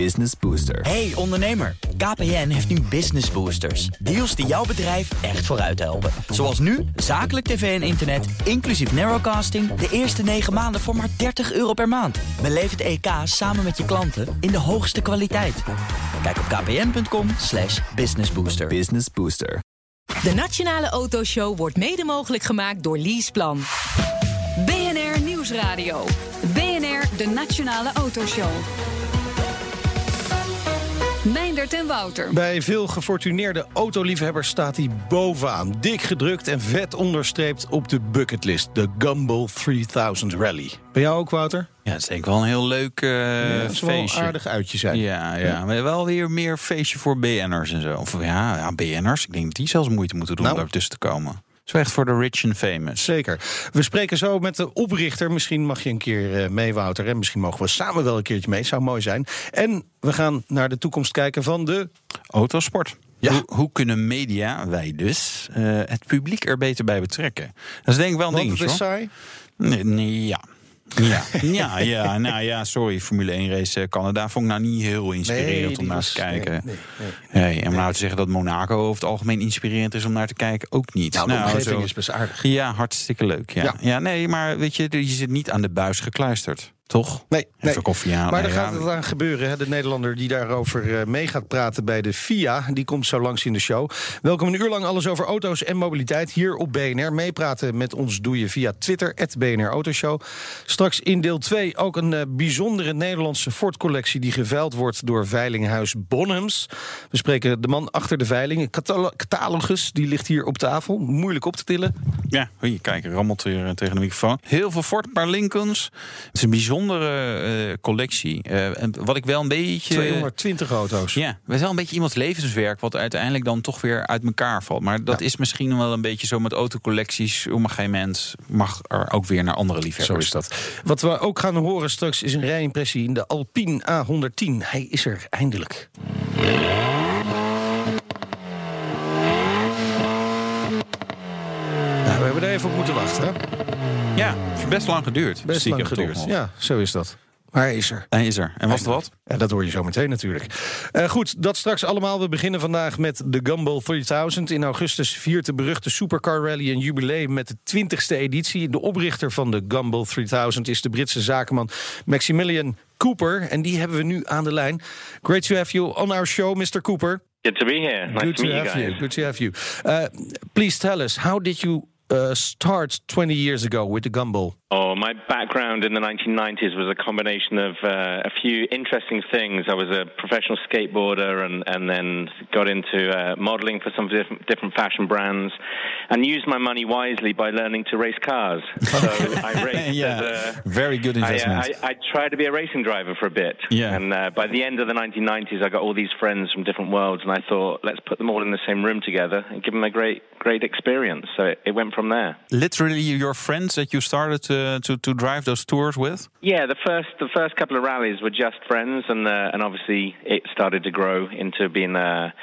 Business Booster. Hey ondernemer, KPN heeft nu Business Boosters. Deals die jouw bedrijf echt vooruit helpen. Zoals nu, zakelijk tv en internet, inclusief narrowcasting... de eerste 9 maanden voor maar 30 euro per maand. Beleef het EK samen met je klanten in de hoogste kwaliteit. Kijk op kpn.com slash businessbooster. Business Booster. De Nationale Autoshow wordt mede mogelijk gemaakt door Leaseplan. BNR Nieuwsradio. BNR, de Nationale Autoshow. Meindert en Wouter. Bij veel gefortuneerde autoliefhebbers staat hij bovenaan. Dik gedrukt en vet onderstreept op de bucketlist. De Gumball 3000 Rally. Ben jou ook, Wouter? Ja, het is denk ik wel een heel leuk uh, ja, het zal wel feestje. een aardig uitje zijn. Ja, ja, maar wel weer meer feestje voor BN'ers en zo. Of ja, ja BN'ers. Ik denk dat die zelfs moeite moeten doen Nou. om daar tussen te komen. Is echt voor de rich and famous. Zeker. We spreken zo met de oprichter. Misschien mag je een keer eh, mee, Wouter. En misschien mogen we samen wel een keertje mee. Zou mooi zijn. En we gaan naar de toekomst kijken van de... Autosport. Ja. Hoe, hoe kunnen media, wij dus, eh, het publiek er beter bij betrekken? Dat is denk ik wel een Want het dingetje, is saai. Nee, nee, ja. Ja, ja, ja, nou ja, sorry. Formule 1 race eh, Canada vond ik nou niet heel inspirerend om naar was- te kijken. Nee, nee, nee. Nee, en om nou te zeggen dat Monaco over het algemeen inspirerend is om naar te kijken, ook niet. Nou, de omgeving zo- is best aardig. Ja, hartstikke leuk. Ja. Ja. Ja. nee, maar weet je, je zit niet aan de buis gekluisterd, toch? Nee, nee. Even koffie aan. Maar daar Nee, gaat het aan gebeuren. Hè? De Nederlander die daarover eh, mee gaat praten bij de FIA... die komt zo langs in de show. Welkom een uur lang alles over auto's en mobiliteit hier op BNR. Meepraten met ons doe je via Twitter, BNR Autoshow. Straks in deel 2 ook een eh, bijzondere Nederlandse Ford-collectie... die geveild wordt door veilinghuis Bonhams. We spreken de man achter de veiling. Catalogus, die ligt hier op tafel. Moeilijk op te tillen. Ja, hier, kijk, rammelt weer eh, tegen de microfoon. Heel veel Ford, een paar Lincolns. Het is een bijzondere eh, collectie. Eh, en wat ik wel een beetje... 220 auto's. Ja, is wel een beetje iemands levenswerk... wat uiteindelijk dan toch weer uit elkaar valt. Maar dat Ja. is misschien wel een beetje zo met autocollecties. Op een gegeven moment mag er ook weer naar andere Zo liefhebbers. is dat. Wat we ook gaan horen straks is een rijimpressie in de Alpine A110. Hij is er eindelijk. Nou, we hebben er even op moeten wachten. Hè? Ja, heeft best lang geduurd. Best lang geduurd. Ja, zo is dat. Maar hij is er. Hij is er. En was het wat? Ja, dat hoor je zo meteen natuurlijk. Eh, goed, dat straks allemaal. We beginnen vandaag met de Gumball 3000. In augustus viert de beruchte Supercar Rally een jubileum met de 20ste editie. De oprichter van de Gumball 3000 is de Britse zakenman Maximilian Cooper. En die hebben we nu aan de lijn. Great to have you on our show, Mr. Cooper. Good to be here. Nice Good to to meet you have guys. you. Good to have you. Uh, please tell us, how did you uh, start 20 years ago with the Gumball? Oh, my background in the 1990s was a combination of uh, a few interesting things. I was a professional skateboarder and, and then got into uh, modeling for some different, different fashion brands and used my money wisely by learning to race cars. So I raced Yeah, a, very good I, uh, investment. I, I tried to be a racing driver for a bit. Yeah. And uh, by the end of the 1990s, I got all these friends from different worlds, and I thought, let's put them all in the same room together and give them a great, great experience. So it, it went from there. Literally, your friends that you started uh, to to drive those tours with. Yeah, the first the first couple of rallies were just friends, and uh, and obviously it started to grow into being a,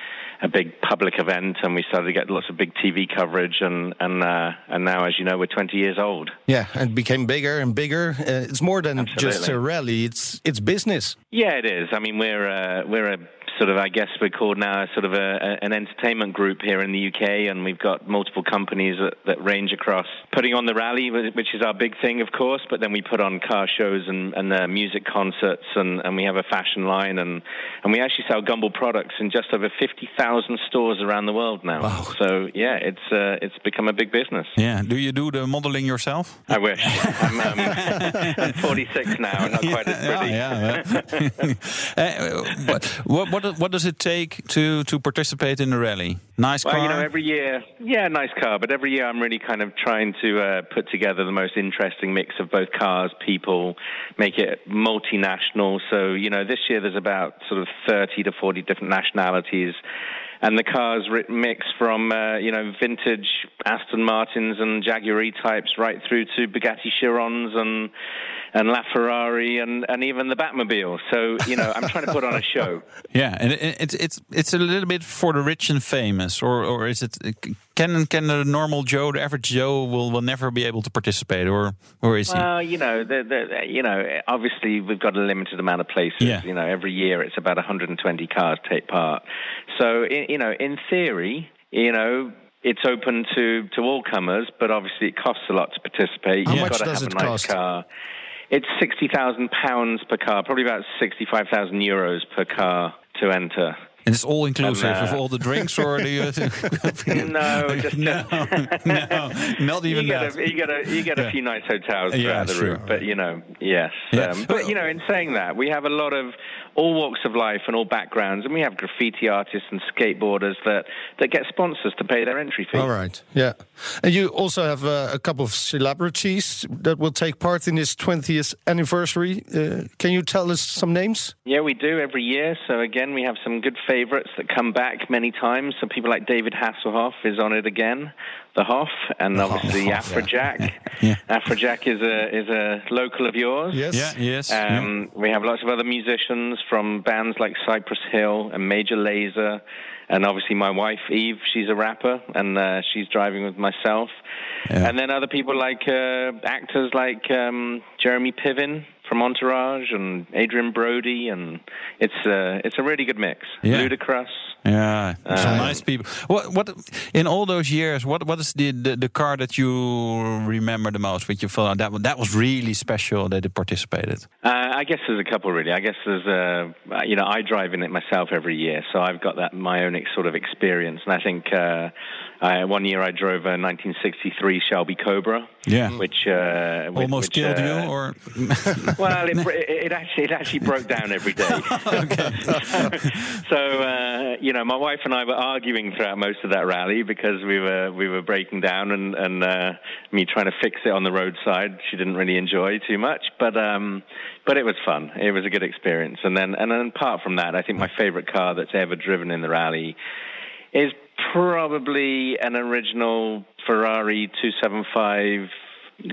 a big public event, and we started to get lots of big TV coverage, and and uh, and now, as you know, we're 20 years old. Yeah, and it became bigger and bigger. Uh, it's more than just a rally. It's it's business. Yeah, it is. I mean, we're uh, we're a sort of, I guess, we're called now sort of a, a, an entertainment group here in the UK, and we've got multiple companies that, that range across putting on the rally, which is our big thing, of course. But then we put on car shows and, and uh, music concerts, and, and we have a fashion line, and and we actually sell Gumball products in just over fifty thousand stores around the world now. Wow. So yeah, it's uh, it's become a big business. Yeah. Do you do the modeling yourself? I wish. I'm, um, I'm 46 now, and not quite as pretty. yeah. yeah. Uh, what, what what what does it take to to participate in the rally? Nice Well, car. you know, every year, yeah, nice car, but every year I'm really kind of trying to uh, put together the most interesting mix of both cars, people, make it multinational. So, you know, this year there's about sort of 30 to 40 different nationalities. And the cars mix from, uh, you know, vintage Aston Martins and Jaguar E-types right through to Bugatti Chirons and and LaFerrari and, and even the Batmobile. So, you know, I'm trying to put on a show. yeah, and it's it's it's a little bit for the rich and famous, or or is it? Can can the normal Joe, the average Joe, will will never be able to participate, or or is he? Well, you know, the, the, you know, obviously we've got a limited amount of places. Yeah. You know, every year it's about 120 cars take part. So, you know, in theory, you know, it's open to, to all comers, but obviously it costs a lot to participate. How You've much got to does have it a nice cost? car. It's sixty thousand pounds per car, probably about sixty-five thousand euros per car to enter. And it's all inclusive And, uh, of all the drinks, or do you? No, just no, no, not even you get that. A, you get a you get a Yeah. few nice hotels Yeah, throughout the sure. route, but you know, yes. Yeah. Um, but you know, in saying that, we have a lot of all walks of life and all backgrounds, and we have graffiti artists and skateboarders that that get sponsors to pay their entry fee. All right, yeah. And you also have uh, a couple of celebrities that will take part in this 20th anniversary. Uh, can you tell us some names? Yeah, we do every year. So again, we have some good favorites that come back many times. So people like David Hasselhoff is on it again, the Hoff, and obviously Afrojack. Yeah. Afrojack is a is a local of yours. Yes. Yeah, yes. Um, We have lots of other musicians from bands like Cypress Hill and Major Lazer, and obviously my wife Eve. She's a rapper, and uh, she's driving with myself. Yeah. And then other people like uh, actors like um, Jeremy Piven from Entourage and Adrian Brody, and it's uh, it's a really good mix. Yeah. Ludacris. Yeah, some Um, nice people. What what in all those years? What what is the, the the car that you remember the most? Which you felt that that was really special that it participated. Uh, I guess there's a couple really. I guess there's uh, you know I drive in it myself every year, so I've got that my own ex- sort of experience. And I think uh, I, one year I drove a 1963 Shelby Cobra, Yeah, which uh, which- almost which, killed uh, you, or well, it, it actually it actually broke down every day. so uh, you know, my wife and I were arguing throughout most of that rally because we were we were breaking down and and uh, me trying to fix it on the roadside. She didn't really enjoy too much, but um, but it was fun. It was a good experience. And then and then apart from that, I think my favorite car that's ever driven in the rally is probably an original Ferrari 275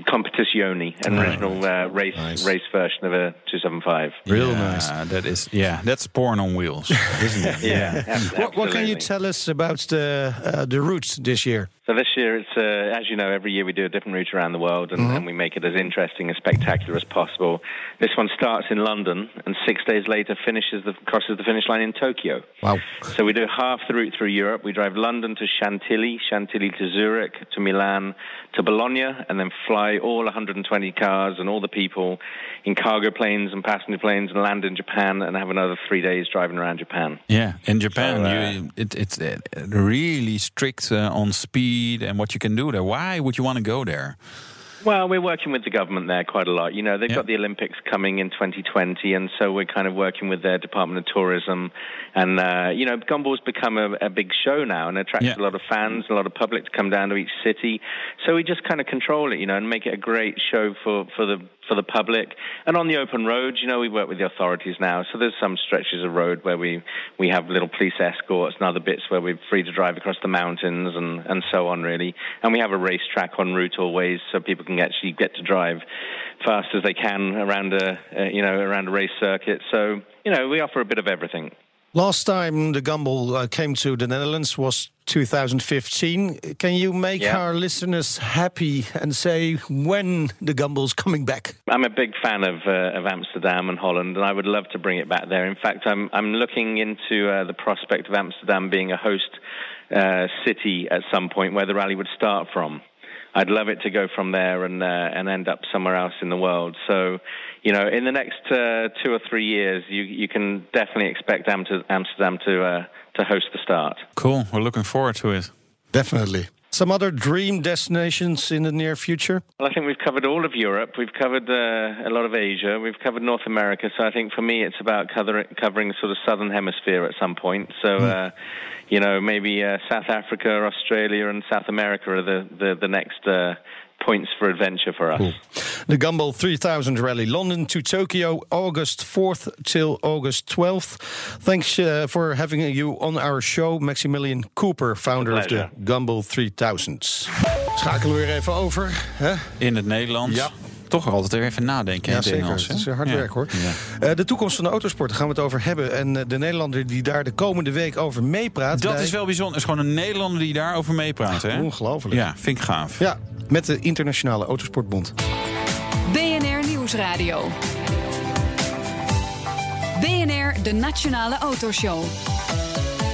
Competizione, an original uh, race Nice. race version of a 275. Real Yeah, nice. That is yeah, that's porn on wheels, isn't it? Yeah. ab- What, what can you tell us about the uh, the routes this year? So this year, it's uh, as you know, every year we do a different route around the world, and, and we make it as interesting and spectacular as possible. This one starts in London, and six days later finishes the crosses the finish line in Tokyo. Wow. So we do half the route through Europe. We drive London to Chantilly, Chantilly to Zurich, to Milan, to Bologna, and then fly all 120 cars and all the people in cargo planes and passenger planes and land in Japan, and have another three days driving around Japan. Yeah, in Japan, So, uh, you, it, it's uh, really strict uh, on speed and what you can do there. Why would you want to go there? Well, we're working with the government there quite a lot. You know, they've Yeah. got the Olympics coming in 2020, and so we're kind of working with their Department of Tourism. And, uh, you know, Gumball's become a, a big show now and attracts Yeah. a lot of fans, a lot of public to come down to each city. So we just kind of control it, you know, and make it a great show for, for the for the public. And on the open roads, you know, we work with the authorities now. So there's some stretches of road where we, we have little police escorts and other bits where we're free to drive across the mountains and, and so on, really. And we have a racetrack on route always so people can actually get to drive fast as they can around a, uh, you know, around a race circuit. So, you know, we offer a bit of everything. Last time the Gumball uh, came to the Netherlands was 2015. Can you make Yeah. our listeners happy and say when the Gumball's coming back? I'm a big fan of uh, of Amsterdam and Holland, and I would love to bring it back there. In fact, I'm I'm looking into uh, the prospect of Amsterdam being a host uh, city at some point where the rally would start from. I'd love it to go from there and uh, and end up somewhere else in the world. So, you know, in the next uh, two or three years, you you can definitely expect Amsterdam to uh, to host the start. Cool, we're looking forward to it. Definitely. Some other dream destinations in the near future? Well, I think we've covered all of Europe. We've covered uh, a lot of Asia. We've covered North America. So I think for me, it's about cover- covering sort of southern hemisphere at some point. So, uh, you know, maybe uh, South Africa, Australia, and South America are the the, the next uh, points for adventure for us. The Gumball 3000 Rally, London to Tokyo, August 4th till August 12th. Thanks uh, for having you on our show, Maximilian Cooper, founder of the. Gumball 3000. Schakelen we weer even over. Hè? In het Nederlands. Ja. toch altijd weer even nadenken. in Ja, het zeker. Engels, Het is hè? hard Ja. werk hoor. Ja. Eh, de toekomst van de autosport, daar gaan we het over hebben. En eh, de Nederlander die daar de komende week over meepraat. Dat bij- is wel bijzonder. Het is gewoon een Nederlander die daarover meepraat. Hè? ongelooflijk. Ja, vind ik gaaf. Ja, met de Internationale Autosportbond. BNR Nieuwsradio. BNR, de Nationale Autoshow.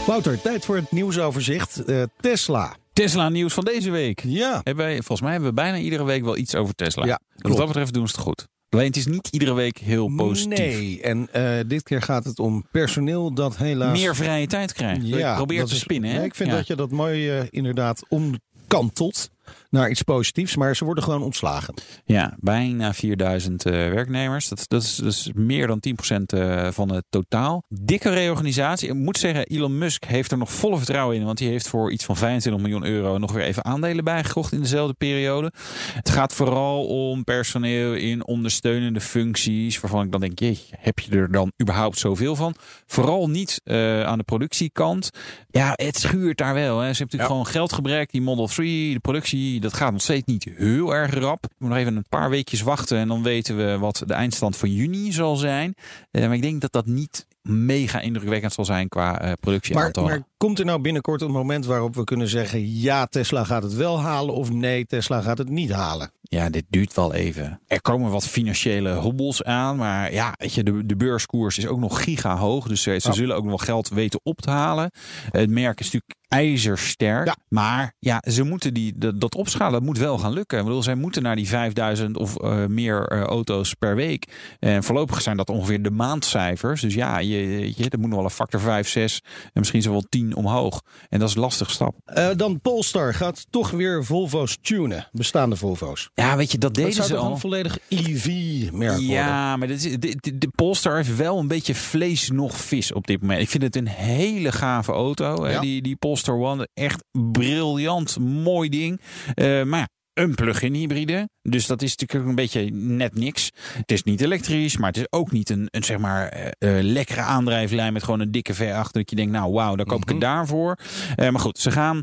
Wouter, tijd voor het nieuwsoverzicht. Eh, Tesla. Tesla nieuws van deze week. Ja. Hebben wij, volgens mij hebben we bijna iedere week wel iets over Tesla. Ja, Wat klopt. dat betreft doen ze het goed. Alleen het is niet iedere week heel positief. Nee, en eh, dit keer gaat het om personeel dat helaas... Meer vrije tijd krijgt. ja, Probeer te is- spinnen. Hè? Nee, ik vind Ja. dat je dat mooi eh, inderdaad omkantelt naar iets positiefs. Maar ze worden gewoon ontslagen. Ja, bijna 4000 eh, werknemers. Dat, dat, is, dat is meer dan 10% eh, van het totaal. Dikke reorganisatie. Ik moet zeggen, Elon Musk heeft er nog volle vertrouwen in. Want hij heeft voor iets van 25 miljoen euro nog weer even aandelen bijgekocht in dezelfde periode. Het gaat vooral om personeel in ondersteunende functies. Waarvan ik dan denk, jeetje, heb je er dan überhaupt zoveel van? Vooral niet eh, aan de productiekant. Ja, het schuurt daar wel. Hè. Ze hebben natuurlijk Ja. gewoon geldgebrek. Die Model 3, de productie, dat gaat nog steeds niet heel erg rap. We moeten nog even een paar weekjes wachten en dan weten we wat de eindstand van juni zal zijn. Eh, maar ik denk dat dat niet mega indrukwekkend zal zijn qua eh Maar, productieaantallen. maar komt er nou binnenkort een moment waarop we kunnen zeggen... ja, Tesla gaat het wel halen of nee, Tesla gaat het niet halen? Ja, dit duurt wel even. Er komen wat financiële hobbels aan. Maar ja, weet je, de, de beurskoers is ook nog giga hoog. Dus ze, ze Ja. zullen ook nog wel geld weten op te halen. Het merk is natuurlijk ijzersterk. Ja. Maar ja, ze moeten die, dat, dat opschalen. Dat moet wel gaan lukken. Ik bedoel, zij moeten naar die 5000 of eh, meer eh, auto's per week. En voorlopig zijn dat ongeveer de maandcijfers. Dus ja, je, je, er moet nog wel een factor 5, 6 en misschien zo wel 10 omhoog. En dat is een lastige stap. Eh, dan Polestar gaat toch weer Volvo's tunen. Bestaande Volvo's. Ja, weet je, dat Dat deden zou ze al. een volledig EV-merk worden? Ja, maar dit is, de, de, de Polestar heeft wel een beetje vlees nog vis op dit moment. Ik vind het een hele gave auto. hè. Die, die Polestar One, echt briljant, mooi ding. Eh, maar ja, een plug-in hybride. Dus dat is natuurlijk een beetje net niks. Het is niet elektrisch, maar het is ook niet een, een zeg maar eh, eh, lekkere aandrijflijn met gewoon een dikke V8. Dat je denkt, nou wauw, daar koop ik het daarvoor. Eh, maar goed, ze gaan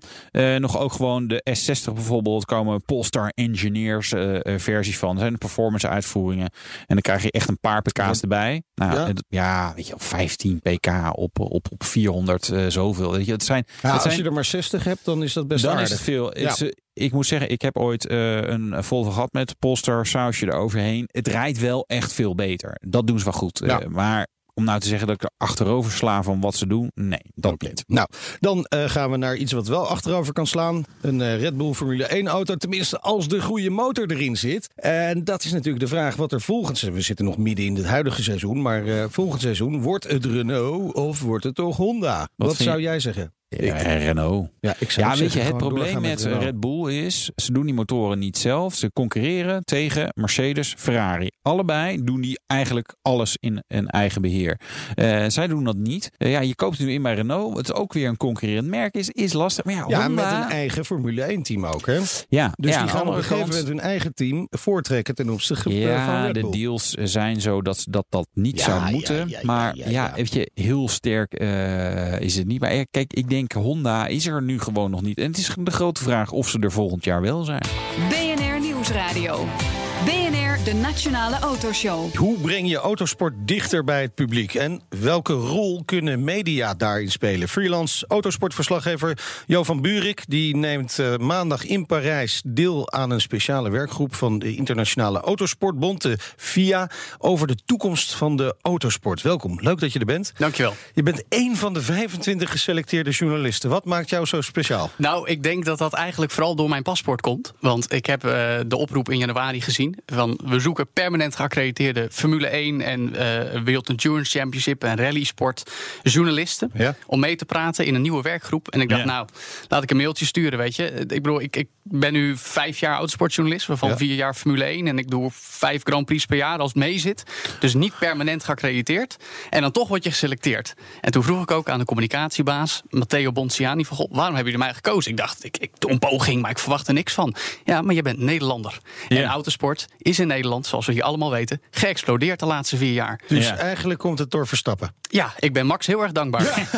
nog ook gewoon de S60 bijvoorbeeld komen Polestar Engineers versies van. Dat zijn de performance uitvoeringen. En dan krijg je echt een paar pk's erbij. Nou, Ja. ja. weet je, 15 pk op, op, op 400 eh, zoveel. Weet je, het zijn, Ja, het als zijn je er maar 60 hebt, dan is dat best dan aardig. is het veel. Ja. Ik moet zeggen, ik heb ooit eh, een Volvo gehad met Polestar sausje eroverheen. Het rijdt wel echt veel beter. Dat doen ze wel goed. Ja. Eh, maar om nou te zeggen dat ik er achterover sla van wat ze doen, nee, dat niet. Nou, dan eh, gaan we naar iets wat wel achterover kan slaan. Een Red Bull Formule 1 auto, tenminste als de goede motor erin zit. En dat is natuurlijk de vraag wat er volgend seizoen... We zitten nog midden in het huidige seizoen, maar eh, volgend seizoen... wordt het Renault of wordt het toch Honda? Wat, zou jij zeggen? Ja, Renault. Ja, ik zou Ja, weet je, het probleem met. Red Bull is, ze doen die motoren niet zelf. Ze concurreren tegen Mercedes, Ferrari. Allebei doen die eigenlijk alles in een eigen beheer. Eh, zij doen dat niet. Eh, ja, je koopt nu in bij Renault. Het is ook weer een concurrerend merk is, is lastig. Maar ja, Ja, Honda, met een eigen Formule 1 team ook, hè? Dus ja, die aan de gaan op een gegeven moment hun eigen team voortrekken ten opzichte van de deals zijn zo dat dat, dat niet zou moeten. maar ja, weet je, heel sterk eh, is het niet. Maar kijk, ik denk Honda is er nu gewoon nog niet. En het is de grote vraag of ze er volgend jaar wel zijn. BNR Nieuwsradio. De Nationale Autoshow. Hoe breng je autosport dichter bij het publiek? En welke rol kunnen media daarin spelen? Freelance autosportverslaggever Jo van Buurik... die neemt eh, maandag in Parijs deel aan een speciale werkgroep... van de Internationale Autosportbond, de FIA... over de toekomst van de autosport. Welkom, leuk dat je er bent. Dankjewel. Je bent één van de 25 geselecteerde journalisten. Wat maakt jou zo speciaal? Nou, ik denk dat dat eigenlijk vooral door mijn paspoort komt. Want ik heb eh, de oproep in januari gezien. Van we zoeken permanent geaccrediteerde Formule 1 en eh World Endurance Championship en rallysport journalisten. Ja. Om mee te praten in een nieuwe werkgroep. En ik dacht, Ja. nou, laat ik een mailtje sturen, weet je. Ik bedoel, ik, ik ben nu vijf jaar autosportjournalist, waarvan Ja. vier jaar Formule 1. En ik doe vijf Grand Prix per jaar als het mee zit. Dus niet permanent geaccrediteerd. En dan toch word je geselecteerd. En toen vroeg ik ook aan de communicatiebaas, Matteo Bonciani, van, goh, waarom hebben jullie mij gekozen? Ik dacht, ik, ik doe een poging, maar ik verwacht er niks van. Ja, maar je bent Nederlander. En autosport is in Nederland, zoals we hier allemaal weten, geëxplodeerd de laatste vier jaar. Dus Ja. eigenlijk komt het door Verstappen. Ja, ik ben Max heel erg dankbaar.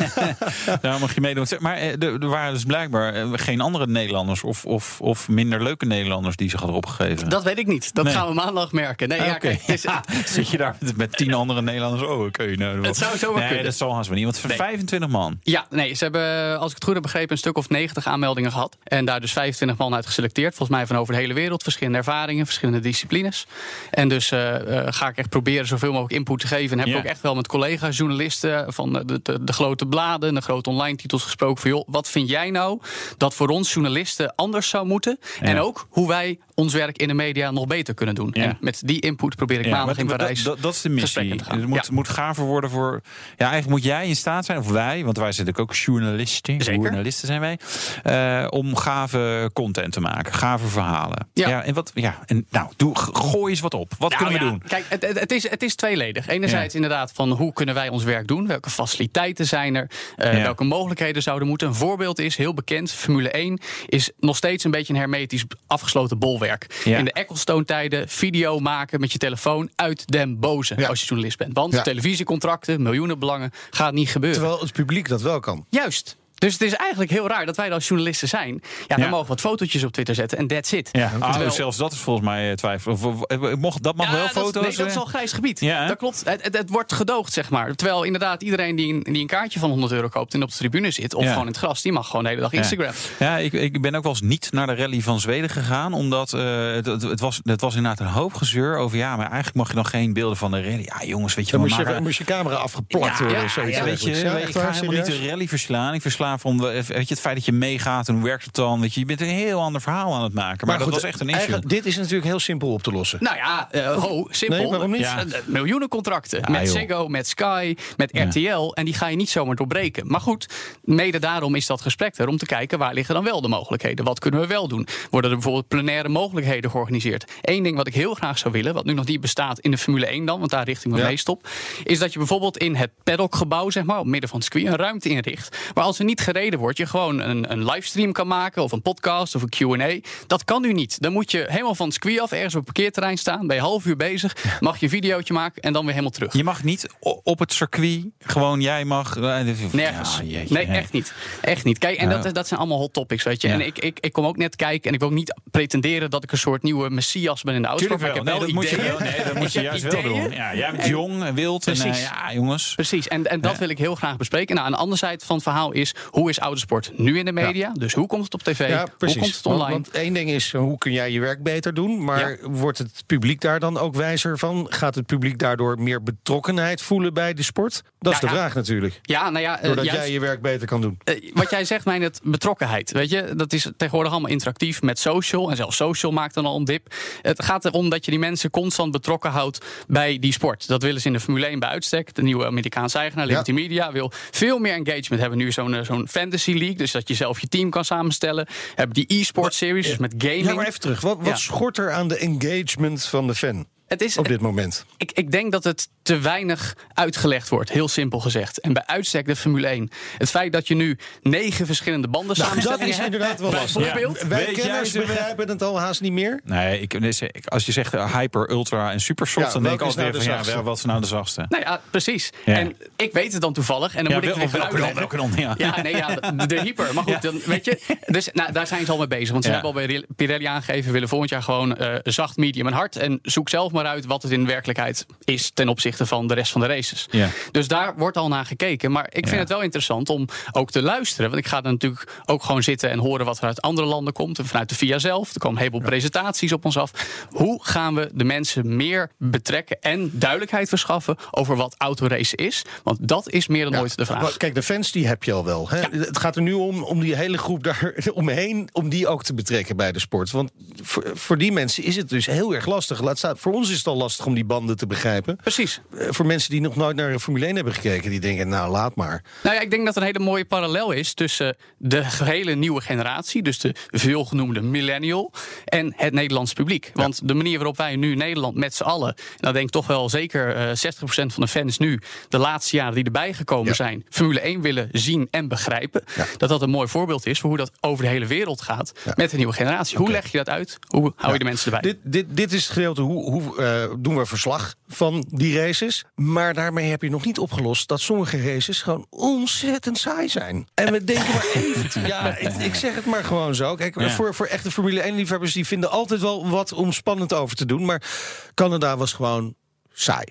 Daar mag je meedoen. Maar eh, er waren dus blijkbaar eh, geen andere Nederlanders of, of, of minder leuke Nederlanders die zich hadden opgegeven. Dat weet ik niet. Dat Nee. gaan we maandag merken. Nee, ja, Ah, kijk, is- Zit je daar met, met tien andere Nederlanders? Oh, oké. nou, Het zou zo wel nee, kunnen. dat zal haast wel niet. Want voor Nee. 25 man. Ja, nee, ze hebben, als ik het goed heb begrepen, een stuk of 90 aanmeldingen gehad. En daar dus 25 man uit geselecteerd. Volgens mij van over de hele wereld. Verschillende ervaringen, verschillende disciplines. En dus eh, eh, ga ik echt proberen zoveel mogelijk input te geven. En heb Ja. ik ook echt wel met collega's, journalisten van de, de, de grote bladen, en de grote online titels gesproken. Van joh, wat vind jij nou dat voor ons journalisten anders zou moeten? En ook hoe wij ons werk in de media nog beter kunnen doen. Ja. En met die input probeer ik maandag maar in Parijs. Dat, dat is de missie. te gaan. Het moet, Ja. moet gaver worden voor. Ja, eigenlijk moet jij in staat zijn, of wij, want wij zijn natuurlijk ook journalisten. Zeker. Journalisten zijn wij. eh, om gave content te maken, gave verhalen. Ja. en wat. Ja, en nou, doe, g- gooi eens wat op. Wat Nou kunnen we ja, doen? Kijk, het, het, is, het is tweeledig. Enerzijds inderdaad van hoe kunnen wij ons werk doen? Welke faciliteiten zijn er? Eh, Ja. Welke mogelijkheden zouden moeten? Een voorbeeld is, heel bekend, Formule 1 is nog steeds een beetje een hermetisch afgesloten bolwerk. In de Ecclestone-tijden video maken met je telefoon uit den boze als je journalist bent. Want televisiecontracten, miljoenen belangen, gaat niet gebeuren. Terwijl het publiek dat wel kan. Juist. Dus het is eigenlijk heel raar dat wij dan als journalisten zijn. Ja, dan Ja. mogen we wat fotootjes op Twitter zetten en that's it. Ja, ah, Terwijl- zelfs dat is volgens mij eh, twijfel. Of, of- eh, mocht, dat mag Ja, wel dat, foto's. Nee, dat is eh? al grijs gebied. Ja, dat klopt. Het, het, het wordt gedoogd, zeg maar. Terwijl inderdaad iedereen die een, die een kaartje van 100 euro koopt en op de tribune zit, of Ja. gewoon in het gras, die mag gewoon de hele dag Instagram. Ja, ik, ik ben ook wel eens niet naar de rally van Zweden gegaan. Omdat eh, het, het, het was, het was inderdaad een hoop gezeur over... ja, maar eigenlijk mag je nog geen beelden van de rally. Ja, jongens, weet je Dan we moest je, moest je camera afgeplakt ja, worden. ja, of zoiets ja, weet je, ik ga helemaal niet de rally verslaan. Ik versla van, weet je, het feit dat je meegaat en hoe werkt het dan? Weet je, je bent een heel ander verhaal aan het maken. Maar, dat goed, was echt een issue. Dit is natuurlijk heel simpel op te lossen. Nou ja, ho, simpel. Nee, waarom niet? Ja. Eh, Miljoenen contracten. Ja, met. Ziggo, met Sky, met Ja. RTL. En die ga je niet zomaar doorbreken. Maar goed, mede daarom is dat gesprek er. Om te kijken waar liggen dan wel de mogelijkheden. Wat kunnen we wel doen? Worden er bijvoorbeeld plenaire mogelijkheden georganiseerd? Eén ding wat ik heel graag zou willen, wat nu nog niet bestaat in de Formule 1 dan, want daar richt ik me Ja. meest op. Is dat je bijvoorbeeld in het paddockgebouw, zeg maar, op midden van het circuit, een ruimte inricht. Waar als er niet gereden wordt, je gewoon een, een livestream kan maken. Of een podcast of een QA. Dat kan nu niet. Dan moet je helemaal van het circuit af, ergens op parkeerterrein staan. Ben je half uur bezig. Mag je een videootje maken en dan weer helemaal terug. Je mag niet op het circuit, gewoon jij mag... eh, Nergens. Ja, jeetje, nee, echt niet. Echt niet. Kijk, en Ja. dat, dat zijn allemaal hot topics, weet je. Ja. En ik, ik, ik kom ook net kijken en ik wil ook niet pretenderen dat ik een soort nieuwe messias ben in de maar wel. Nee, dat wel moet je ideeën. Nee, dat moet je juist wel ideeën. doen. Ja, jij bent En- jong en wild. En, eh, ja, jongens. Precies, en, en dat wil ik heel graag bespreken. Nou, aan de andere zijde van het verhaal is... hoe is autosport nu in de media? Dus hoe komt het op tv? Ja, hoe komt het online? Want, één ding is, hoe kun jij je werk beter doen? Maar wordt het publiek daar dan ook wijzer van? Gaat het publiek daardoor meer betrokkenheid voelen bij de sport? Dat is Ja, de vraag natuurlijk. ja, nou ja, eh, Doordat juist- jij je werk beter kan doen. Eh, wat jij zegt, mijn het betrokkenheid. Weet je, dat is tegenwoordig allemaal interactief met social. En zelfs social maakt dan al een dip. Het gaat erom dat je die mensen constant betrokken houdt bij die sport. Dat willen ze in de Formule 1 bij uitstek. De nieuwe Amerikaanse eigenaar, Liberty Media, wil veel meer engagement hebben. Nu zo'n eh, zo'n fantasy league, dus dat je zelf je team kan samenstellen. Hebben die e-sport series, dus met gaming. Ja, maar even terug. Wat, wat schort er aan de engagement van de fan het is, op dit moment? ik, ik denk dat het te weinig uitgelegd wordt, heel simpel gezegd. En bij uitstek de Formule 1. Het feit dat je nu negen verschillende banden Nou, dat is hebt, inderdaad wel lastig. bijvoorbeeld. Wij Weet kenners jij ze- begrijpen het al haast niet meer. Nee, ik, als je zegt eh, hyper, ultra en super soft, Ja, dan denk ik altijd nou weer van ja, wat is nou de zachtste? Nou ja, precies. Ja. En ik weet het dan toevallig. En dan Ja, moet ik wel- welke dan, welke dan, ja. Ja, nee, ja, de, de hyper. Maar goed, dan, weet je. Dus nou, daar zijn ze al mee bezig. Want ze Ja. hebben al bij Pirelli aangegeven... willen volgend jaar gewoon eh, zacht, medium en hard. En zoek zelf maar uit wat het in werkelijkheid is... ten opzichte van de rest van de races. Ja. Dus daar wordt al naar gekeken. Maar ik vind Ja. het wel interessant om ook te luisteren. Want ik ga dan natuurlijk ook gewoon zitten en horen... wat er uit andere landen komt. En vanuit de VIA zelf. Er komen een heleboel presentaties op ons af. Hoe gaan we de mensen meer betrekken... en duidelijkheid verschaffen over wat autoracen is? Want dat is meer dan Ja, ooit de vraag. maar Kijk, de fans die heb je al wel. Hè? Het gaat er nu om om die hele groep daar omheen... om die ook te betrekken bij de sport. Want voor, voor die mensen is het dus heel erg lastig. Laat staan, voor ons is het al lastig om die banden te begrijpen. Precies. Eh, voor mensen die nog nooit naar Formule 1 hebben gekeken, die denken, nou laat maar. Nou ja, ik denk dat er een hele mooie parallel is tussen de gehele nieuwe generatie, dus de veelgenoemde millennial, en het Nederlands publiek. Want de manier waarop wij nu in Nederland met z'n allen, nou denk toch wel zeker eh 60% van de fans nu, de laatste jaren die erbij gekomen Ja. zijn, Formule 1 willen zien en begrijpen, Ja. dat dat een mooi voorbeeld is voor hoe dat over de hele wereld gaat met de nieuwe generatie. Hoe leg je dat uit? Hoe hou je de mensen erbij? Dit, dit, dit is het gedeelte hoe, hoe eh, doen we verslag van die races. Maar daarmee heb je nog niet opgelost dat sommige races gewoon ontzettend saai zijn. En we denken maar even. Ja, ik, ik zeg het maar gewoon zo. Kijk, Ja. voor, voor echte Formule 1-liefhebbers die vinden altijd wel wat om spannend over te doen. Maar Canada was gewoon saai.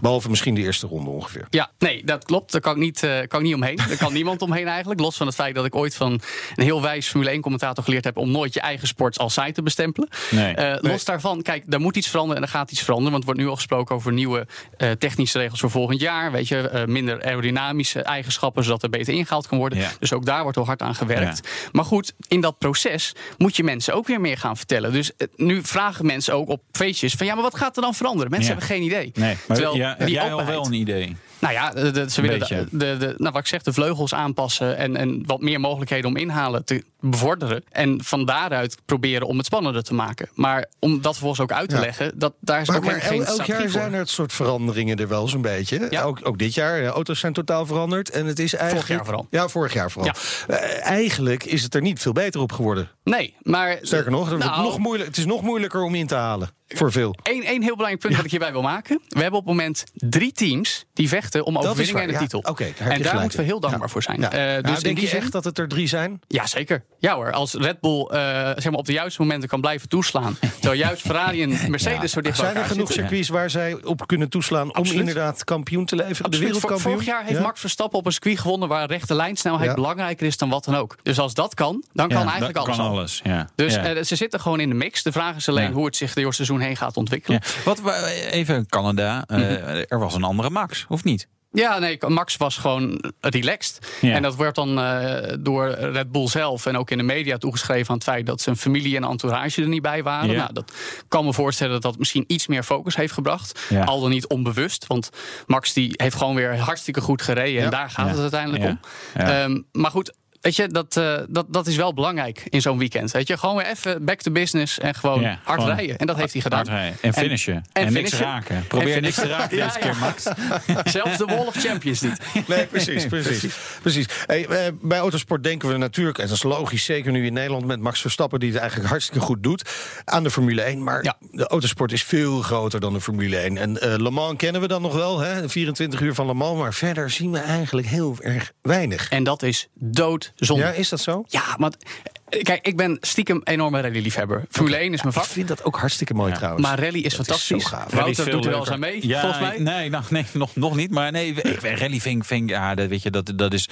Behalve misschien de eerste ronde ongeveer. Ja, nee, dat klopt. Daar kan ik niet, eh, kan ik niet omheen. Daar kan niemand omheen eigenlijk. Los van het feit dat ik ooit van een heel wijs Formule 1-commentator geleerd heb... om nooit je eigen sport als saai te bestempelen. Nee. Eh, los daarvan, kijk, daar moet iets veranderen en er gaat iets veranderen. Want er wordt nu al gesproken over nieuwe eh, technische regels voor volgend jaar. Weet je, eh, minder aerodynamische eigenschappen... zodat er beter ingehaald kan worden. Ja. Dus ook daar wordt al hard aan gewerkt. Maar goed, in dat proces moet je mensen ook weer meer gaan vertellen. Dus nu vragen mensen ook op feestjes van... ja, maar wat gaat er dan veranderen? Mensen Ja. hebben geen idee. Nee, maar Terwijl ja, die jij al wel een idee. Nou ja, de, de- ze willen de, de, de- nou, wat ik zeg, de vleugels aanpassen en, en wat meer mogelijkheden om inhalen te bevorderen. En van daaruit proberen om het spannender te maken. Maar om dat vervolgens ook uit te Ja. leggen, dat, daar is Maar, ook maar helemaal el- geen elk jaar voor. zijn er het soort veranderingen er wel zo'n beetje. Ja. Ook, ook dit jaar. De auto's zijn totaal veranderd. En het is eigenlijk. jaar vooral. Ja, vorig jaar vooral. Eh, eigenlijk is het er niet veel beter op geworden. Nee, maar... Sterker nog, het, wordt Nou, nog moeilijk, het is nog moeilijker om in te halen. Voor veel. Eén één heel belangrijk punt dat ik hierbij wil maken. We hebben op het moment drie teams die vechten om overwinning en de ja. titel. Oké, daar en daar moeten we heel dankbaar Ja. voor zijn. Ja. Eh, Nou, dus in denk die je zin, echt dat het er drie zijn? Ja, zeker. Ja hoor, als Red Bull eh, zeg maar op de juiste momenten kan blijven toeslaan... terwijl juist Ferrari en Mercedes zo dicht bij Zijn er genoeg zitten. circuits waar zij op kunnen toeslaan... om inderdaad kampioen te leveren? De wereldkampioen? Vorig jaar heeft Ja? Max Verstappen op een circuit gewonnen waar rechte lijnsnelheid Ja. belangrijker is dan wat dan ook. Dus als dat kan, dan kan Ja, eigenlijk alles. kan al. alles. Ja. Dus ja. eh, ze zitten gewoon in de mix. De vraag is alleen Ja. hoe het zich door het seizoen heen gaat ontwikkelen. Ja. Wat, even Canada, Mhm. er was een andere Max, of niet? Ja, nee, Max was gewoon relaxed. Ja. En dat werd dan eh, door Red Bull zelf en ook in de media toegeschreven aan het feit dat zijn familie en entourage er niet bij waren. Ja. Nou, dat kan me voorstellen dat dat misschien iets meer focus heeft gebracht. Ja. Al dan niet onbewust. Want Max die heeft gewoon weer hartstikke goed gereden. En daar gaat het uiteindelijk om. Ehm, maar goed. Weet je, dat, eh, dat, dat is wel belangrijk in zo'n weekend. Weet je, gewoon weer even back to business en gewoon Ja, hard gewoon rijden. En dat heeft hij gedaan. Hard rijden. En finishen. En, niks finishen. raken. Probeer En niks te raken Ja, deze keer, Max. Zelfs de Wall of Champions niet. Nee, precies, precies. precies. Hey, eh, bij autosport denken we natuurlijk, en dat is logisch, zeker nu in Nederland met Max Verstappen, die het eigenlijk hartstikke goed doet, aan de Formule 1. Maar Ja. de autosport is veel groter dan de Formule 1. En eh, Le Mans kennen we dan nog wel, hè? de 24 uur van Le Mans, maar verder zien we eigenlijk heel erg weinig. En dat is doodzonde. Ja, is dat zo? Ja, want eh, kijk, ik ben stiekem enorme rally-liefhebber. Formule 1 is mijn Ik vak. vind dat ook hartstikke mooi trouwens. Maar rally is Dat is fantastisch. zo gaaf. Rally is Wouter doet er wel eens aan mee, Ja, volgens mij. Nee, nou, nee nog, nog niet. Maar nee, ik, rally vind, ik- vind ik- ja, dat, weet je, dat, dat is,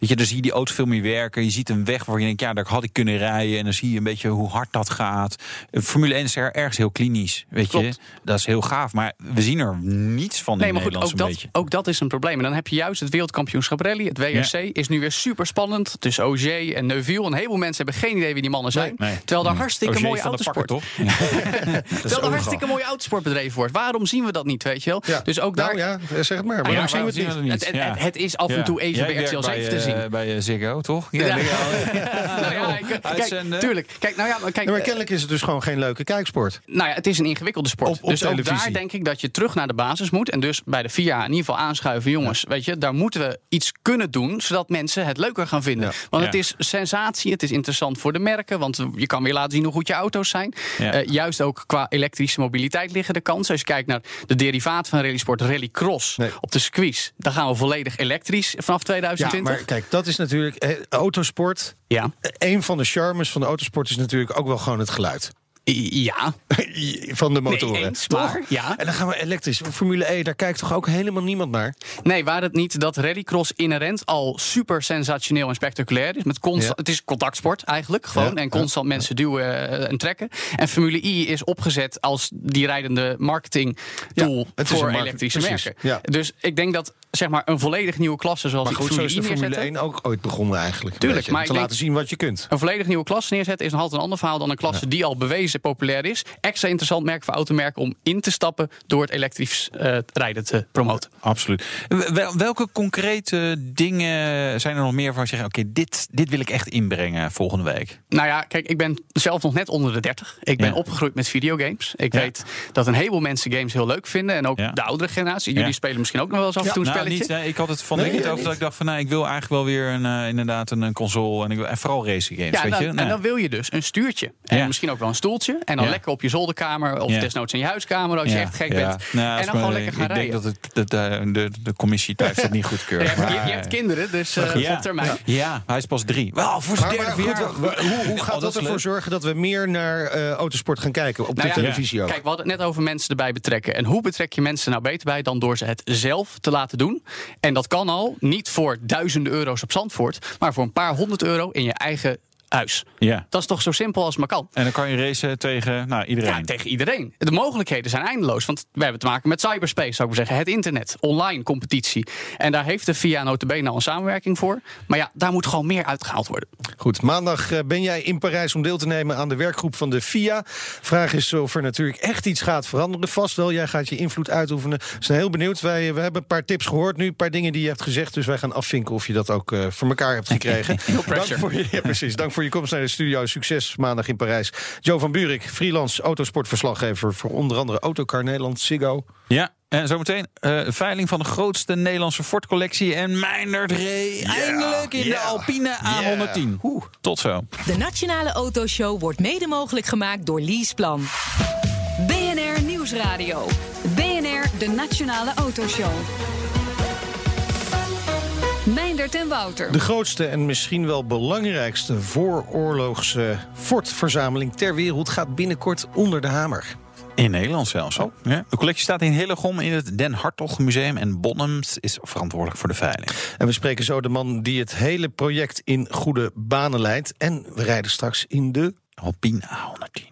weet je, dan zie je die auto's veel meer werken. Je ziet een weg waar je denkt, ja, daar had ik kunnen rijden. En dan zie je een beetje hoe hard dat gaat. Formule 1 is er ergens heel klinisch, weet je. Dat is heel gaaf. Maar we zien er niets van Nee, in maar goed, Nederland ook dat, beetje. ook dat is een probleem. En dan heb je juist het wereldkampioenschap rally. Het WRC is nu weer super spannend. Tussen Ogier en Neuville. Een heleboel mensen hebben geen idee wie die mannen zijn. Nee. Terwijl daar hartstikke Ogier mooie autosport... Pakken, toch? Terwijl er hartstikke mooie autosport bedreven wordt. Waarom zien we dat niet, weet je wel? Ja. Dus ook daar... Nou ja, zeg het maar. Ah, Waarom zien we het niet? zien Het, het- is af en toe even bij RTL 7 bij, te zien. eh, bij eh, Ziggo, toch? Ja. Nou kijk, tuurlijk. Kijk, nou ja, maar kijk, maar eh, kennelijk is het dus gewoon geen leuke kijksport. Nou ja, het is een ingewikkelde sport. Dus ook daar denk ik dat je terug naar de basis moet. En dus bij de VIA in ieder geval aanschuiven. Jongens, weet je, daar moeten we iets kunnen doen. Zodat mensen het leuker gaan vinden. Want het is sensatie. Het is interessant voor de merken. Want je kan weer laten zien hoe goed je auto's zijn. Ja. Eh, juist ook qua elektrische mobiliteit liggen de kansen. Als je kijkt naar de derivaat van rallysport, rallycross. Nee. Op de squeeze. Dan gaan we volledig elektrisch vanaf Ja, 2020. maar kijk, dat is natuurlijk eh, autosport. ja. Een van de charmes van de autosport is natuurlijk ook wel gewoon het geluid. Ja. van de motoren. Nee, eens, toch? maar, ja. En dan gaan we elektrisch. Formule E, daar kijkt toch ook helemaal niemand naar? Nee, waar het niet dat rallycross inherent al super sensationeel en spectaculair is. Met constant, Ja. Het is contactsport eigenlijk gewoon. Ja, En constant mensen duwen eh, en trekken. En Formule I is opgezet als die rijdende marketing tool Ja, het is voor elektrische precies, merken. ja. Dus ik denk dat zeg maar een volledig nieuwe klasse zoals Maar die goed, zo is de Formule Formule 1 ook ooit begonnen eigenlijk. Tuurlijk, maar om ik te denk- laten zien wat je kunt. Een volledig nieuwe klasse neerzetten is een halt een ander verhaal dan een klasse die al bewezen populair is. Extra interessant merk voor automerken om in te stappen door het elektrisch eh, rijden te promoten. Absoluut. Wel- welke concrete dingen zijn er nog meer je zegt: oké, dit, dit wil ik echt inbrengen volgende week? Nou ja, kijk, ik ben zelf nog net onder de 30. Ik ben Ja. opgegroeid met videogames. Ik Ja. weet dat een heleboel mensen games heel leuk vinden. En ook de oudere generatie. Jullie spelen misschien ook nog wel eens af en toe een spelletje. Niet, nee, ik had het van Nee, de over dat ik dacht van nou, ik wil eigenlijk wel weer een, eh, inderdaad een, een console en, ik wil, en vooral racing games. Ja, weet dan, je? en Nou, dan wil je dus een stuurtje. En Ja. misschien ook wel een stoeltje. En dan Ja. lekker op je zolderkamer. Of Ja. desnoods in je huiskamer als je echt gek ja. bent. Nou, en dan gewoon lekker gaan ik rijden. denk dat het, dat de, de, de commissie thuis dat niet goedkeurt. Ja, je, maar- je hebt kinderen, dus eh, Ja. op termijn. Ja, hij is pas drie. Wel, voor zijn derde hoe, hoe Oh, gaat dat ervoor zorgen dat we meer naar eh, autosport gaan kijken op Nou de televisie ook? Kijk, we hadden het net over mensen erbij betrekken. En hoe betrek je mensen nou beter bij dan door ze het zelf te laten doen? En dat kan al niet voor duizenden euro's op Zandvoort, maar voor een paar honderd euro in je eigen huis. Ja. Dat is toch zo simpel als het maar kan. En dan kan je racen tegen nou, iedereen. Ja, tegen iedereen. De mogelijkheden zijn eindeloos. Want we hebben te maken met cyberspace, zou ik maar zeggen. Het internet, online competitie. En daar heeft de VIA notabene al een samenwerking voor. Maar ja, daar moet gewoon meer uitgehaald worden. Goed, maandag eh, ben jij in Parijs om deel te nemen aan de werkgroep van de FIA. Vraag is of er natuurlijk echt iets gaat veranderen. Vast wel, jij gaat je invloed uitoefenen. We zijn heel benieuwd. Wij, we hebben een paar tips gehoord nu, een paar dingen die je hebt gezegd. Dus wij gaan afvinken of je dat ook eh, voor elkaar hebt gekregen. Dank pressure. voor, je, ja, precies. Dank voor je komst naar de studio. Succes maandag in Parijs. Joe van Buurik, freelance autosportverslaggever... voor onder andere Autocar Nederland, Ziggo. Ja, en zometeen eh veiling van de grootste Nederlandse Ford-collectie. En Meindert Ree eindelijk in de Alpine A110. Oeh, tot zo. De Nationale Autoshow wordt mede mogelijk gemaakt door Leaseplan. BNR Nieuwsradio. BNR, de Nationale Autoshow. Meindert en Wouter. De grootste en misschien wel belangrijkste vooroorlogse Ford-verzameling ter wereld... gaat binnenkort onder de hamer. In Nederland zelfs. Ja. De collectie staat in Hillegom in het Den Hartog Museum. En Bonhams is verantwoordelijk voor de veiling. En we spreken zo de man die het hele project in goede banen leidt. En we rijden straks in de... Alpine A110.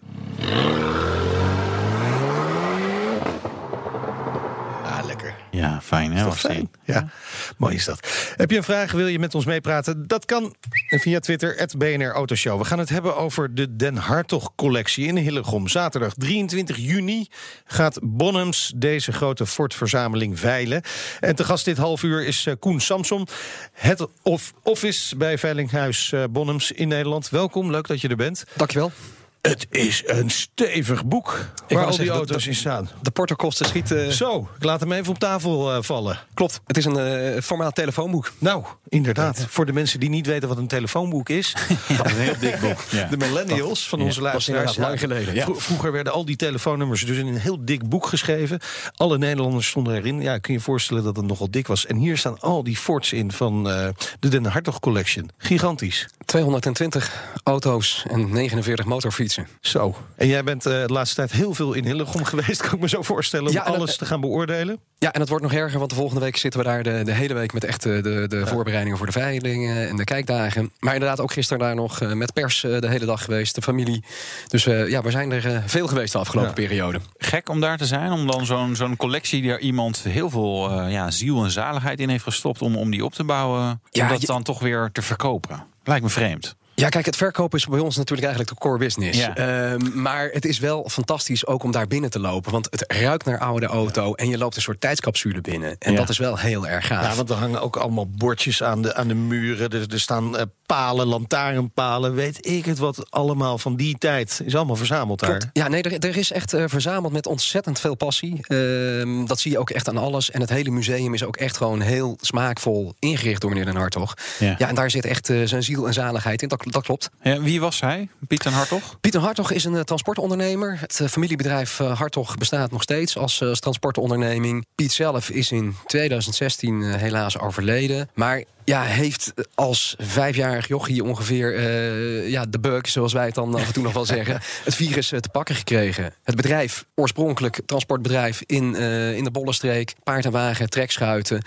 Ah, lekker. Ja, fijn hè? Is fijn? Ja, mooi is dat. Heb je een vraag, wil je met ons meepraten? Dat kan via Twitter, het BNR Autoshow. We gaan het hebben over de Den Hartog-collectie in Hillegom. Zaterdag 23 juni gaat Bonhams deze grote Ford-verzameling veilen. En te gast dit half uur is eh, Koen Samson, het of office bij Veilinghuis eh, Bonhams in Nederland. Welkom, leuk dat je er bent. Dankjewel. Het is een stevig boek waar al die auto's in staan. De portokosten schieten. Zo, ik laat hem even op tafel eh, vallen. Klopt. Het is een eh, formaat telefoonboek. Nou, inderdaad. Voor de mensen die niet weten wat een telefoonboek is. Dat is een heel dik boek. Ja. De millennials van onze luisteraars. lang geleden. Vro- Vroeger werden al die telefoonnummers dus in een heel dik boek geschreven. Alle Nederlanders stonden erin. Ja, kun je je voorstellen dat het nogal dik was. En hier staan al die Fords in van eh, de Den Hartog Collection. Gigantisch. 220 auto's en 49 motorfietsen. Zo. En jij bent eh, de laatste tijd heel veel in Hillegom geweest, kan ik me zo voorstellen, om Ja, dat- alles te gaan beoordelen. Ja, en het wordt nog erger, want de volgende week zitten we daar de, de hele week met echt de, de voorbereidingen voor de veilingen en de kijkdagen. Maar inderdaad ook gisteren daar nog eh, met pers eh, de hele dag geweest, de familie. Dus eh, ja, we zijn er veel geweest de afgelopen Ja. periode. Gek om daar te zijn, om dan zo'n zo'n collectie die er iemand heel veel eh, ja, ziel en zaligheid in heeft gestopt om, om die op te bouwen. Ja, om dat je- dan toch weer te verkopen. Lijkt me vreemd. Ja, kijk, het verkopen is bij ons natuurlijk eigenlijk de core business. Ja. Ehm, maar het is wel fantastisch ook om daar binnen te lopen. Want het ruikt naar oude auto en je loopt een soort tijdscapsule binnen. En Ja. dat is wel heel erg gaaf. Ja, want er hangen ook allemaal bordjes aan de, aan de muren. Er, er staan eh, palen, lantaarnpalen, weet ik het wat allemaal van die tijd. Is allemaal verzameld daar. Klopt. Ja, nee, er, er is echt eh, verzameld met ontzettend veel passie. Ehm, dat zie je ook echt aan alles. En het hele museum is ook echt gewoon heel smaakvol ingericht door meneer Den Hartog. Ja. Ja, en daar zit echt eh, zijn ziel en zaligheid in. Dat, dat klopt. Ja, wie was hij? Piet en Hartog? Pieter Hartog is een eh, transportondernemer. Het eh, familiebedrijf eh, Hartog bestaat nog steeds als, als transportonderneming. Piet zelf is in 2016 eh, helaas overleden. Maar ja, heeft als vijfjarig jochie ongeveer eh, ja, de bug, zoals wij het dan af en toe nog wel zeggen, het virus eh, te pakken gekregen. Het bedrijf, oorspronkelijk transportbedrijf in, eh, in de Bollenstreek, paard en wagen, trekschuiten.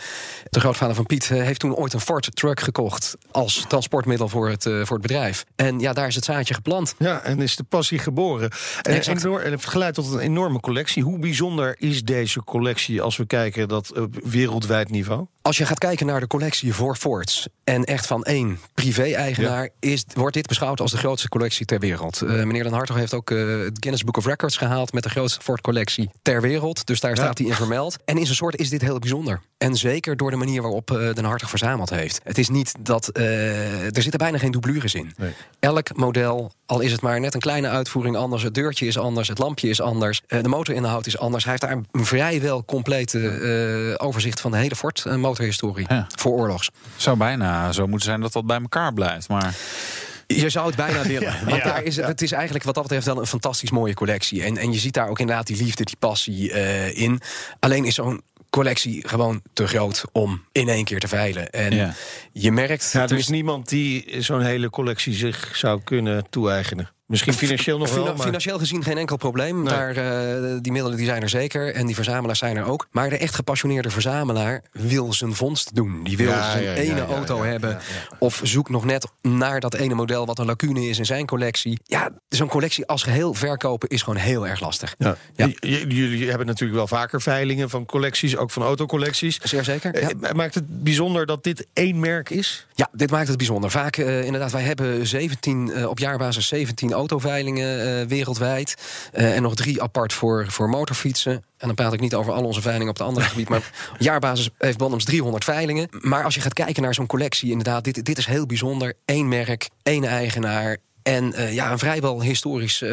De grootvader van Piet heeft toen ooit een Ford truck gekocht als transportmiddel voor het, voor het bedrijf. En ja, daar is het zaadje geplant. Ja, en is de passie geboren. En, enorm- en het heeft geleid tot een enorme collectie. Hoe bijzonder is deze collectie als we kijken dat op wereldwijd niveau? Als je gaat kijken naar de collectie voor En echt van één privé-eigenaar, is, wordt dit beschouwd als de grootste collectie ter wereld. Eh, meneer Den Hartog heeft ook eh, het Guinness Book of Records gehaald met de grootste Ford-collectie ter wereld. Dus daar staat hij in vermeld. En in zijn soort is dit heel bijzonder. En zeker door de manier waarop eh, Den Hartog verzameld heeft. Het is niet dat. er zitten bijna geen doublures in. Nee. Elk model, al is het maar net een kleine uitvoering anders, het deurtje is anders, het lampje is anders, de motorinhoud is anders. Hij heeft daar een vrijwel complete overzicht van de hele Ford motorhistorie Ja. voor oorlogs. Zou bijna zo moeten zijn dat dat bij elkaar blijft. Maar Je zou het bijna willen. Want daar is, het is eigenlijk wat dat betreft wel een fantastisch mooie collectie. En, en je ziet daar ook inderdaad die liefde, die passie eh, in. Alleen is zo'n collectie gewoon te groot om in één keer te veilen. En Ja. je merkt... Ja, er is tenminste, niemand die zo'n hele collectie zich zou kunnen toe-eigenen. Misschien financieel nog wel, maar... Financieel gezien geen enkel probleem. Nee. Daar, eh, die middelen die zijn er zeker. En die verzamelaars zijn er ook. Maar de echt gepassioneerde verzamelaar wil zijn vondst doen. Die wil Ja, zijn ja, ene ja, auto hebben. Of zoekt nog net naar dat ene model wat een lacune is in zijn collectie. Ja, zo'n collectie als geheel verkopen is gewoon heel erg lastig. Ja. Jullie hebben natuurlijk wel vaker veilingen van collecties, ook van autocollecties. Zeer zeker. Eh, Maakt het bijzonder dat dit één merk is? Ja, dit maakt het bijzonder. Vaak, eh, inderdaad, wij hebben 17, eh, op jaarbasis 17 autoveilingen eh, wereldwijd. Eh, en nog drie apart voor, voor motorfietsen. En dan praat ik niet over al onze veilingen op het andere gebied. Maar op jaarbasis heeft Bonhams 300 veilingen. Maar als je gaat kijken naar zo'n collectie, inderdaad, dit, dit is heel bijzonder. Eén merk, één eigenaar. En eh, ja, een vrijwel historisch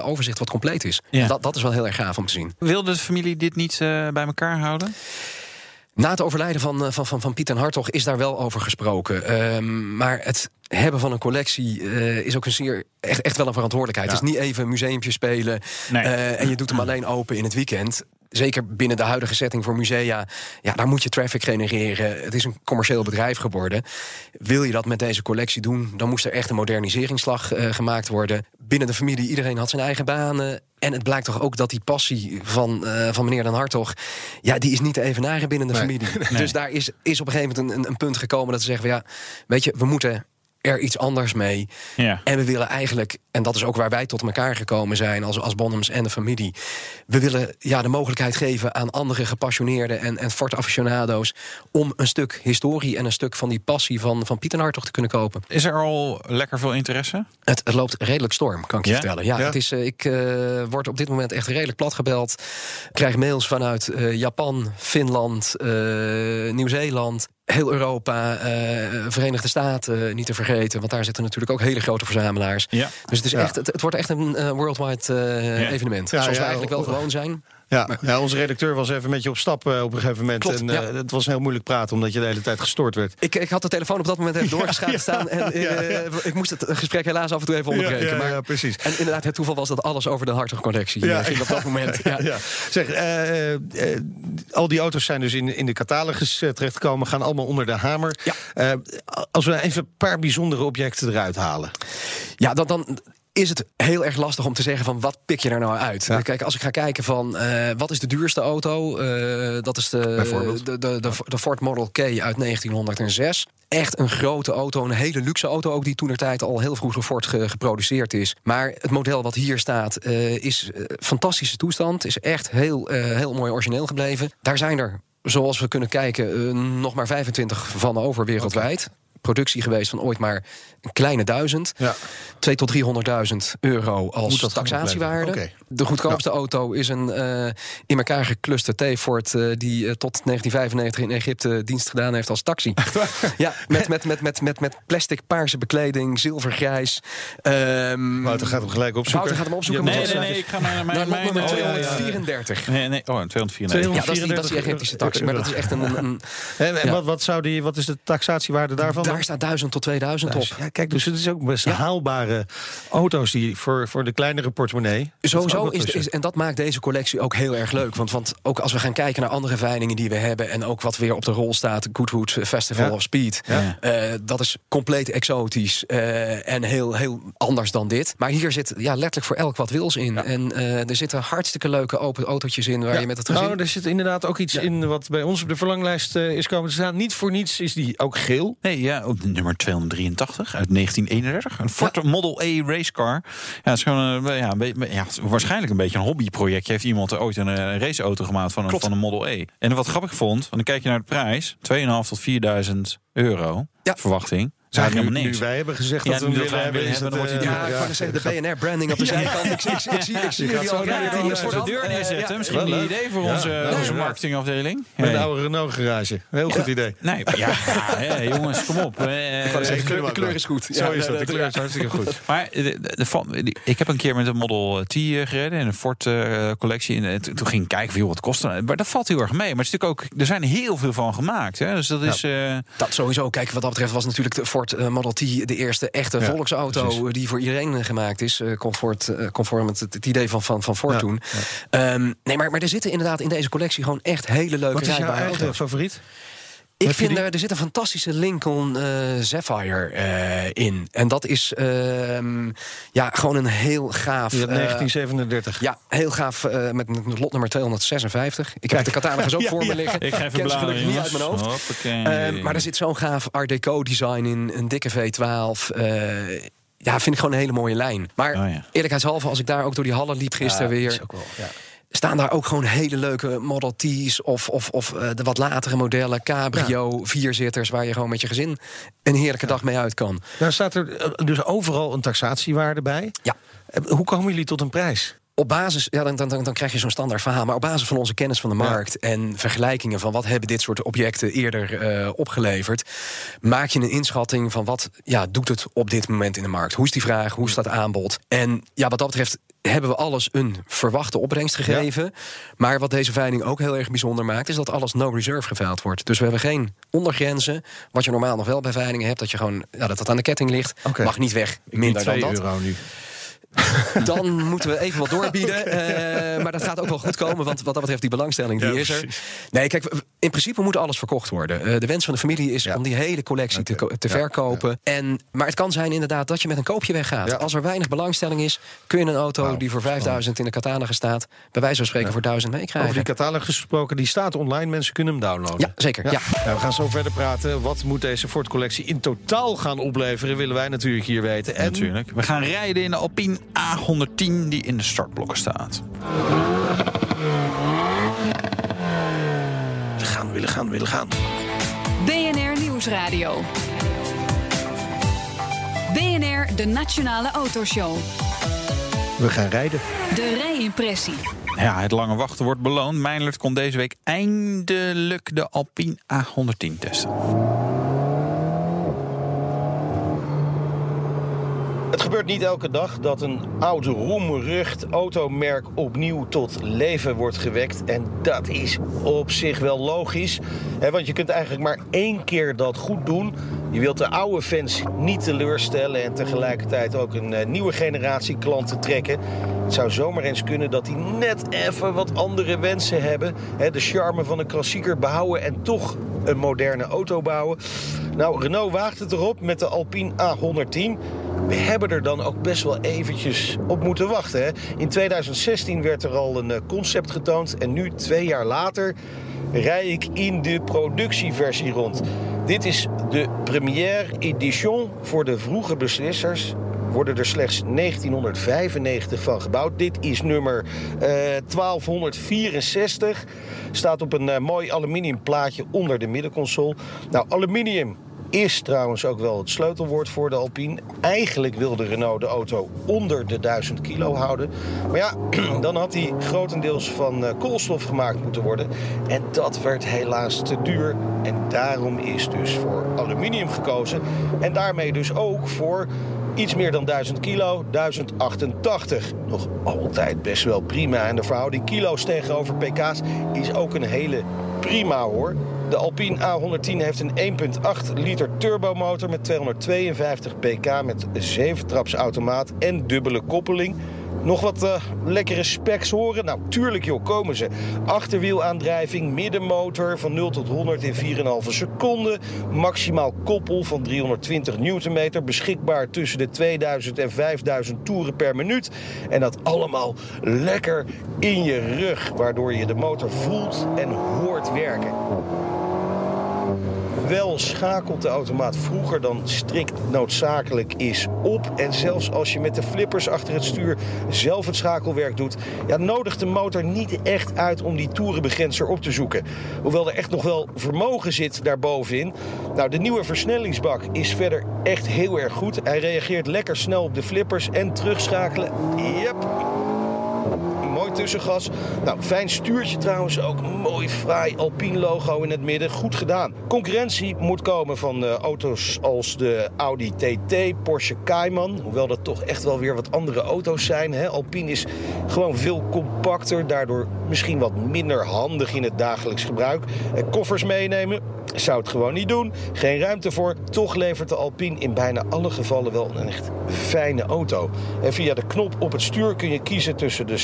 overzicht wat compleet is. Ja. Dat, dat is wel heel erg gaaf om te zien. wilde de familie dit niet bij elkaar houden? Na het overlijden van, eh, van, van, van Piet en Hartog is daar wel over gesproken. Ehm, maar het hebben van een collectie eh, is ook een zeer, echt, echt wel een verantwoordelijkheid. Het is niet even een museumpje spelen Nee. eh, en je doet hem alleen open in het weekend. Zeker binnen de huidige setting voor musea. Ja, daar moet je traffic genereren. Het is een commercieel bedrijf geworden. Wil je dat met deze collectie doen, dan moest er echt een moderniseringsslag eh, gemaakt worden. Binnen de familie, iedereen had zijn eigen banen. En het blijkt toch ook dat die passie van, eh, van meneer Den Hartog... ja, die is niet te evenaren binnen de familie. Dus daar is, is op een gegeven moment een, een, een punt gekomen dat ze zeggen... van, ja, weet je, we moeten er iets anders mee. Ja. En we willen eigenlijk, en dat is ook waar wij tot elkaar gekomen zijn... als, als Bonhams en de familie... we willen ja, de mogelijkheid geven aan andere gepassioneerden... en, en Ford aficionado's om een stuk historie... en een stuk van die passie van, van Piet en Hartog te kunnen kopen. Is er al lekker veel interesse? Het, het loopt redelijk storm, kan ik je Ja? vertellen. Ja, Ja? Het is, eh, ik eh, word op dit moment echt redelijk plat gebeld. Krijg mails vanuit eh, Japan, Finland, Nieuw-Zeeland... Heel Europa, eh, Verenigde Staten niet te vergeten. Want daar zitten natuurlijk ook hele grote verzamelaars. Ja. Dus het, is Ja. echt, het, het wordt echt een eh, worldwide eh, Ja. evenement. Zoals we eigenlijk wel gewoon zijn. Ja, ja, onze redacteur was even met je op stap eh, op een gegeven moment. Klopt, en eh, ja. het was heel moeilijk praten omdat je de hele tijd gestoord werd. Ik, ik had de telefoon op dat moment even doorgeschaald staan. En eh, ik moest het gesprek helaas af en toe even onderbreken. Ja, ja, maar, ja, precies. En inderdaad, het toeval was dat alles over de Hartog collectie Ja. ja. ging op dat moment. Ja. Ja. Zeg, eh, eh, eh, al die auto's zijn dus in, in de catalogus terechtgekomen, gaan allemaal onder de hamer. Ja. Eh, als we even een paar bijzondere objecten eruit halen. Ja, dan, dan is het heel erg lastig om te zeggen van wat pik je er nou uit. Ja. Kijk, als ik ga kijken van eh, wat is de duurste auto, Eh, dat is de, de, de, de, Ford Model K uit 1906. Echt een grote auto, een hele luxe auto ook die toen tijd al heel vroeg door Ford ge- geproduceerd is. Maar het model wat hier staat eh, is fantastische toestand, is echt heel, heel mooi origineel gebleven. Daar zijn er, zoals we kunnen kijken, nog maar 25 van over wereldwijd. Productie geweest van ooit maar een kleine duizend. Ja. 2 tot 300.000 euro als taxatiewaarde. opleveren? De goedkoopste auto is een eh, in elkaar gekluste T-Ford... eh, die eh, tot 1995 in Egypte dienst gedaan heeft als taxi. Ja, met, met, met, met, met, met plastic paarse bekleding, zilvergrijs. Ehm Wouter gaat hem gelijk opzoeken. Wouter gaat hem opzoeken. Nee, nee, nee, ik ga naar Naar mijn... lot mijn nummer oh, ja, ja, ja. 234. Nee, nee, oh, 234. Ja, dat is, die, dat is die Egyptische taxi. Maar dat is echt een... een, een- En, en Ja. wat, wat, zou die, wat is de taxatiewaarde daarvan? daar staat 1000 tot 2000 op. Ja, kijk, dus het is ook best haalbare auto's die voor, voor de kleinere portemonnee. Sowieso, zo is, en dat maakt deze collectie ook heel erg leuk. Want, want ook als we gaan kijken naar andere veilingen die we hebben... en ook wat weer op de rol staat, Goodwood Festival Ja. of Speed... Ja. eh, dat is compleet exotisch eh, en heel, heel anders dan dit. Maar hier zit ja, letterlijk voor elk wat wils in. En eh, er zitten hartstikke leuke open autootjes in... waar Ja. je met het gezin... Nou, er zit inderdaad ook iets in wat bij ons op de verlanglijst eh, is komen te staan. Niet voor niets is die ook geel. Nee, ja, ook nummer 283 uit 1931. Een Ford Model A racecar. Ja, het is gewoon een, ja, een waarschijnlijk een beetje een hobbyprojectje. Heeft iemand er ooit een eh, raceauto gemaakt van een, Klopt. van een Model E. En wat grappig vond, want dan kijk je naar de prijs. 2.500 tot 4.000 euro. Ja. Verwachting. Is nu, niks. wij hebben gezegd Ja, dat we hem willen hebben, is wordt eh, Ja, ik zeggen, de BNR-branding op de zijkant. Ik, ik, ik, ik zie, ik jullie al de deur Eh, neerzetten. Misschien een idee voor onze, marketingafdeling. Met een oude Renault garage. Heel goed idee. Nee, ja, jongens, kom op. Eh, zeggen, de kleur- is goed. Zo is dat. De kleur is hartstikke goed. Maar ik heb een keer met een Model T eh, gereden in een Ford eh, collectie. En het- toen ging ik kijken, joh, wat kost? Maar dat valt heel erg mee. Maar het is natuurlijk ook, er zijn heel veel van gemaakt. Hè? Dus dat is. eh, Dat sowieso. Kijk, wat dat betreft was natuurlijk de Ford eh, Model T de eerste echte Ja, volksauto precies. die voor iedereen eh, gemaakt is. eh, Comfort, conform het, het idee van, van, van Ford Ja, toen. Ehm, nee, maar, maar er zitten inderdaad in deze collectie gewoon echt hele leuke Wat is jouw eigen auto's. favoriet? Ik vind er, er zit een fantastische Lincoln eh, Sapphire eh, in. En dat is ehm, ja, gewoon een heel gaaf... Die uit eh, 1937. ja, heel gaaf eh, met, met lotnummer 256. Ik heb de catalogus ook Ja, voor me liggen. ik ken ze gelukkig niet uit mijn hoofd. Ehm, maar er zit zo'n gaaf Art Deco design in, een dikke V12. eh, ja, vind ik gewoon een hele mooie lijn. Maar Oh ja. eerlijkheidshalve, als ik daar ook door die hallen liep gisteren Ja, weer... is ook wel, ja. Staan daar ook gewoon hele leuke Model T's... of, of, of eh, de wat latere modellen, cabrio, vierzitters... waar je gewoon met je gezin een heerlijke dag mee uit kan. Nou staat er eh, dus overal een taxatiewaarde bij. Ja. Eh, Hoe komen jullie tot een prijs? Op basis, ja, dan, dan, dan, krijg je zo'n standaard verhaal. Maar op basis van onze kennis van de markt en vergelijkingen van wat hebben dit soort objecten eerder eh, opgeleverd, maak je een inschatting van wat ja, doet het op dit moment in de markt. Hoe is die vraag? Hoe dat aanbod? En ja, wat dat betreft hebben we alles een verwachte opbrengst gegeven. Maar wat deze veiling ook heel erg bijzonder maakt, is dat alles no reserve geveild wordt. Dus we hebben geen ondergrenzen. Wat je normaal nog wel bij veilingen hebt, dat je gewoon ja, dat het aan de ketting ligt, mag niet weg. Minder dan 2 dat. euro nu. Dan moeten we even wat doorbieden. Eh, maar dat gaat ook wel goed komen, want wat dat betreft die belangstelling die Ja, is er. precies. Nee, kijk, in principe moet alles verkocht worden. Eh, de wens van de familie is Ja. om die hele collectie te, te Ja, verkopen. En, maar het kan zijn inderdaad dat je met een koopje weggaat. Ja. Als er weinig belangstelling is, kun je een auto Nou, die voor 5000 in de catalogus staat, bij wijze van spreken voor 1000 Over die meekrijgen. catalogus gesproken, die staat online. Mensen kunnen hem downloaden. Ja, zeker. Ja. Nou, we gaan zo verder praten. Wat moet deze Ford-collectie in totaal gaan opleveren? Willen wij natuurlijk hier weten. En Natuurlijk. We gaan rijden in de Alpine A110 die in de startblokken staat. we gaan, willen gaan, willen gaan. BNR Nieuwsradio. BNR, de Nationale Autoshow. We gaan rijden. De rijimpressie. Ja, het lange wachten wordt beloond. Mijnert kon deze week eindelijk de Alpine A110 testen. Gebeurt niet elke dag dat een oude roemrucht automerk opnieuw tot leven wordt gewekt. En dat is op zich wel logisch. Hè, want je kunt eigenlijk maar één keer dat goed doen. Je wilt de oude fans niet teleurstellen en tegelijkertijd ook een eh, nieuwe generatie klanten trekken. Het zou zomaar eens kunnen dat die net even wat andere wensen hebben. Hè, de charme van een klassieker behouden en toch een moderne auto bouwen. Nou, Renault waagt het erop met de Alpine A110. We hebben er dan ook best wel eventjes op moeten wachten. Hè? In 2016 werd er al een eh, concept getoond en nu, twee jaar later, rij ik in de productieversie rond. Dit is de première edition voor de vroege beslissers. Worden er slechts 1995 van gebouwd. Dit is nummer eh, 1264. Staat op een eh, mooi aluminium plaatje onder de middenconsole. Nou, aluminium is trouwens ook wel het sleutelwoord voor de Alpine. Eigenlijk wilde Renault de auto onder de 1000 kilo houden. Maar ja, dan had die grotendeels van eh, koolstof gemaakt moeten worden. En dat werd helaas te duur. En daarom is dus voor aluminium gekozen. En daarmee dus ook voor iets meer dan 1000 kilo, 1088. Nog altijd best wel prima. En de verhouding kilo's tegenover pk's is ook een hele prima hoor. De Alpine A110 heeft een 1.8 liter turbomotor met 252 pk met 7 traps automaat en dubbele koppeling. Nog wat uh, lekkere specs horen? Nou, tuurlijk joh, komen ze. Achterwielaandrijving, middenmotor van 0 tot 100 in 4,5 seconden. Maximaal koppel van 320 newtonmeter. Beschikbaar tussen de 2000 en 5000 toeren per minuut. En dat allemaal lekker in je rug. Waardoor je de motor voelt en hoort werken wel schakelt de automaat vroeger dan strikt noodzakelijk is op. En zelfs als je met de flippers achter het stuur zelf het schakelwerk doet, ja, nodigt de motor niet echt uit om die toerenbegrenzer op te zoeken. Hoewel er echt nog wel vermogen zit daarbovenin. Nou, de nieuwe versnellingsbak is verder echt heel erg goed. Hij reageert lekker snel op de flippers en terugschakelen. Yep tussengas. Nou, fijn stuurtje trouwens ook. Mooi fraai Alpine logo in het midden. Goed gedaan. Concurrentie moet komen van uh, auto's als de Audi TT, Porsche Cayman. Hoewel dat toch echt wel weer wat andere auto's zijn. Hè? Alpine is gewoon veel compacter. Daardoor misschien wat minder handig in het dagelijks gebruik. Eh, koffers meenemen zou het gewoon niet doen. Geen ruimte voor. Toch levert de Alpine in bijna alle gevallen wel een echt fijne auto. En via de knop op het stuur kun je kiezen tussen de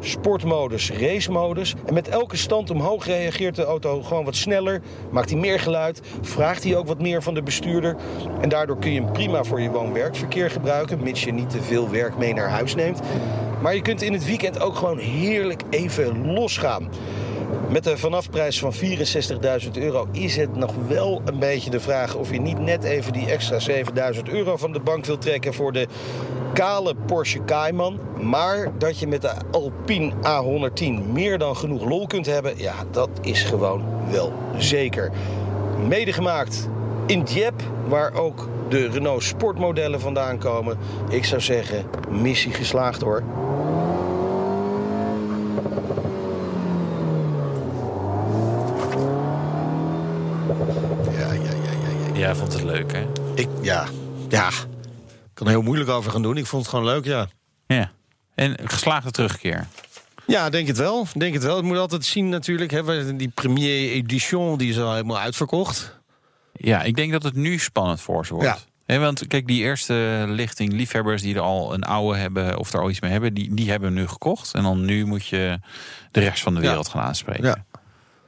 sportmodus, racemodus. En met elke stand omhoog reageert de auto gewoon wat sneller. Maakt hij meer geluid. Vraagt hij ook wat meer van de bestuurder. En daardoor kun je hem prima voor je woon-werkverkeer gebruiken. Mits je niet te veel werk mee naar huis neemt. Maar je kunt in het weekend ook gewoon heerlijk even losgaan. Met de vanafprijs van 64.000 euro is het nog wel een beetje de vraag of je niet net even die extra 7.000 euro van de bank wilt trekken voor de kale Porsche Cayman. Maar dat je met de Alpine A110 meer dan genoeg lol kunt hebben, ja, dat is gewoon wel zeker. Medegemaakt in Dieppe, waar ook de Renault sportmodellen vandaan komen. Ik zou zeggen, missie geslaagd hoor. Jij vond het leuk, hè? Ik, ja. Ja. Ik kan er heel moeilijk over gaan doen. Ik vond het gewoon leuk, ja. Ja. En geslaagde terugkeer? Ja, denk het wel. Denk het wel. Het moet altijd zien natuurlijk. Hè, die premier edition die is al helemaal uitverkocht. Ja, ik denk dat het nu spannend voor ze wordt. Ja. want kijk, die eerste lichting liefhebbers die er al een oude hebben of er al iets mee hebben, die, die hebben nu gekocht. En dan nu moet je de rest van de wereld gaan aanspreken. Ja.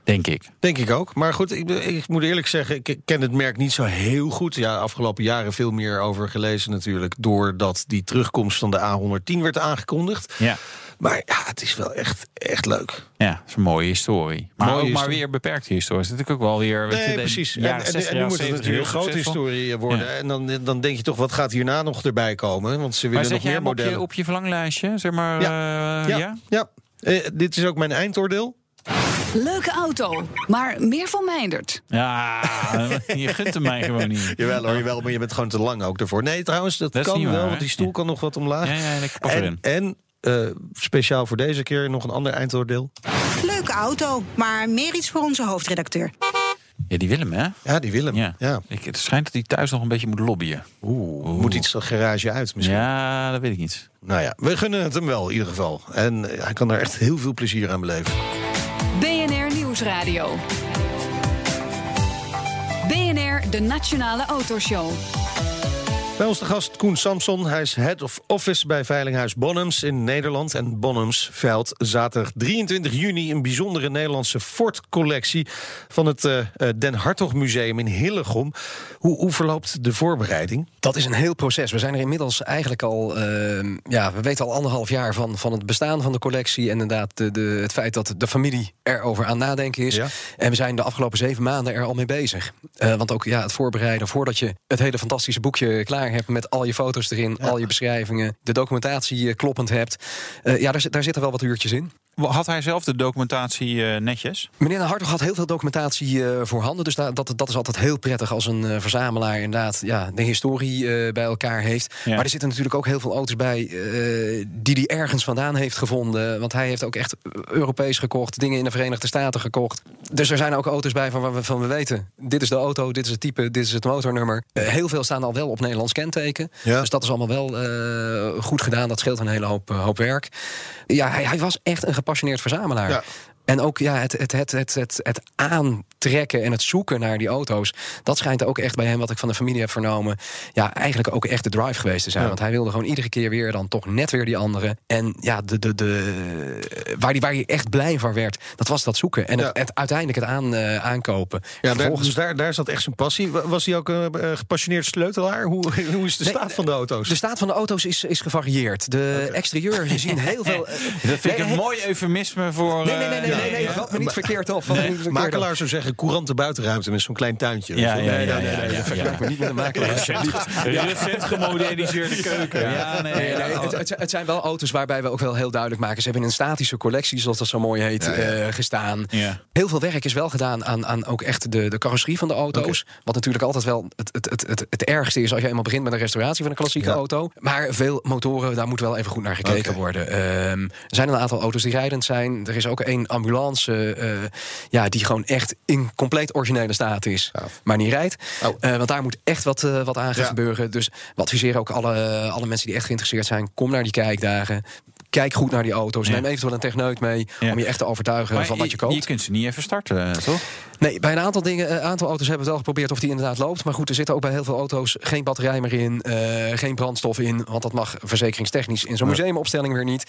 Denk ik. Denk ik ook. Maar goed, ik, ik, moet eerlijk zeggen, ik ken het merk niet zo heel goed. Ja, afgelopen jaren veel meer over gelezen natuurlijk. Doordat die terugkomst van de A110 werd aangekondigd. Ja. Maar ja, het is wel echt, echt leuk. Ja, het is een mooie historie. Maar mooie ook maar weer beperkte historie. Is natuurlijk ook wel weer... Nee, je, precies. En, en, nu moet het natuurlijk een grote historie worden. En dan, dan denk je toch, wat gaat hierna nog erbij komen? Want ze willen nog meer modellen. Op je, op je verlanglijstje, zeg maar... Ja, uh, ja. ja. Uh, dit is ook mijn eindoordeel. Leuke auto, maar meer van Meindert. Ja, je gunt hem mij gewoon niet. Jawel hoor, jawel, maar je bent gewoon te lang ook ervoor. Nee, trouwens, dat, kan wel, want die stoel kan nog wat omlaag. Ja, ja, ik en, erin. En uh, speciaal voor deze keer nog een ander eindoordeel. Leuke auto, maar meer iets voor onze hoofdredacteur. Ja, die Willem, hè? Ja, die Willem. Ja. ja. Ik, het schijnt dat hij thuis nog een beetje moet lobbyen. Oeh, Oeh. moet iets de garage uit misschien. Ja, dat weet ik niet. Nou ja, we gunnen het hem wel in ieder geval. En hij kan er echt heel veel plezier aan beleven. Nieuwsradio. BNR, de Nationale Autoshow. Bij ons de gast Koen Samson. Hij is head of office bij Veilinghuis Bonhams in Nederland. En Bonhams veilt zaterdag 23 juni een bijzondere Nederlandse Ford-collectie van het uh, Den Hartog Museum in Hillegom. Hoe, hoe, verloopt de voorbereiding? Dat is een heel proces. We zijn er inmiddels eigenlijk al, uh, ja, we weten al anderhalf jaar van, van het bestaan van de collectie. En inderdaad de, de, het feit dat de familie erover aan nadenken is. En we zijn de afgelopen zeven maanden er al mee bezig. Uh, want ook ja, het voorbereiden voordat je het hele fantastische boekje klaar hebt met al je foto's erin, al je beschrijvingen, de documentatie kloppend hebt. Uh, ja, daar, daar zitten wel wat uurtjes in. Had hij zelf de documentatie uh, netjes? Meneer de Hartog had heel veel documentatie uh, voorhanden. Dus dat, dat is altijd heel prettig als een uh, verzamelaar inderdaad ja, de historie bij elkaar heeft. Ja. Maar er zitten natuurlijk ook heel veel auto's bij die hij ergens vandaan heeft gevonden. Want hij heeft ook echt Europees gekocht, dingen in de Verenigde Staten gekocht. Dus er zijn ook auto's bij van we, van we weten: dit is de auto, dit is het type, dit is het motornummer. heel veel staan al wel op Nederlands kenteken. Ja. Dus dat is allemaal wel goed gedaan. Dat scheelt een hele hoop, hoop werk. Ja, hij, hij was echt een gepassioneerd verzamelaar. En ook ja, het, het, het, het, het, het aantrekken en het zoeken naar die auto's. Dat schijnt ook echt bij hem, wat ik van de familie heb vernomen. Ja, eigenlijk ook echt de drive geweest te zijn. Ja. Want hij wilde gewoon iedere keer weer dan toch net weer die andere. En ja, de, de, de, waar hij waar die echt blij van werd, dat was dat zoeken. En het, Ja. het, uiteindelijk het aan, eh, aankopen. Ja, daar, Vervolgens- dus daar, daar zat echt zijn passie. Wa- Was hij ook een eh, gepassioneerd sleutelaar? Hoe, hoe is de Nee, staat van de auto's? De staat van de auto's is, is gevarieerd. De exterieur, je ziet heel veel... eh, Dat vind ik een mooi eufemisme voor... Nee, nee, nee, nee, nee, nee, vat me niet verkeerd op. Makelaar zou zeggen, courante buitenruimte met zo'n klein tuintje. Ja, ja, ja, Nee, nee, ja, nee, dat vergelijk me niet met een makelaar. Recent gemoderniseerde keuken. Ja, nee, Nee, nee, het, het, het zijn wel auto's waarbij we ook wel heel duidelijk maken. Ze hebben in een statische collectie, zoals dat zo mooi heet, eh, gestaan. Ja. Heel veel werk is wel gedaan aan, aan ook echt de, de carrosserie van de auto's. Wat natuurlijk altijd wel het, het, het, het, het ergste is als je eenmaal begint met een restauratie van een klassieke Ja. auto. Maar veel motoren, daar moet wel even goed naar gekeken worden. Ehm, er zijn een aantal auto's die rijdend zijn. Er is ook één ambulance eh, ja, die gewoon echt in compleet originele staat is, maar niet rijdt. Oh. Eh, want daar moet echt wat, eh, wat aan gaan Ja. gebeuren. Dus we adviseren ook alle, alle mensen die echt geïnteresseerd zijn, kom naar die kijkdagen. Kijk goed naar die auto's. Neem eventueel een techneut mee om je echt te overtuigen Maar van wat je koopt. Je kunt ze niet even starten, eh, toch? Nee, bij een aantal dingen, een aantal auto's hebben we wel geprobeerd of die inderdaad loopt. Maar goed, er zitten ook bij heel veel auto's geen batterij meer in, eh, geen brandstof in, want dat mag verzekeringstechnisch in zo'n museumopstelling weer niet.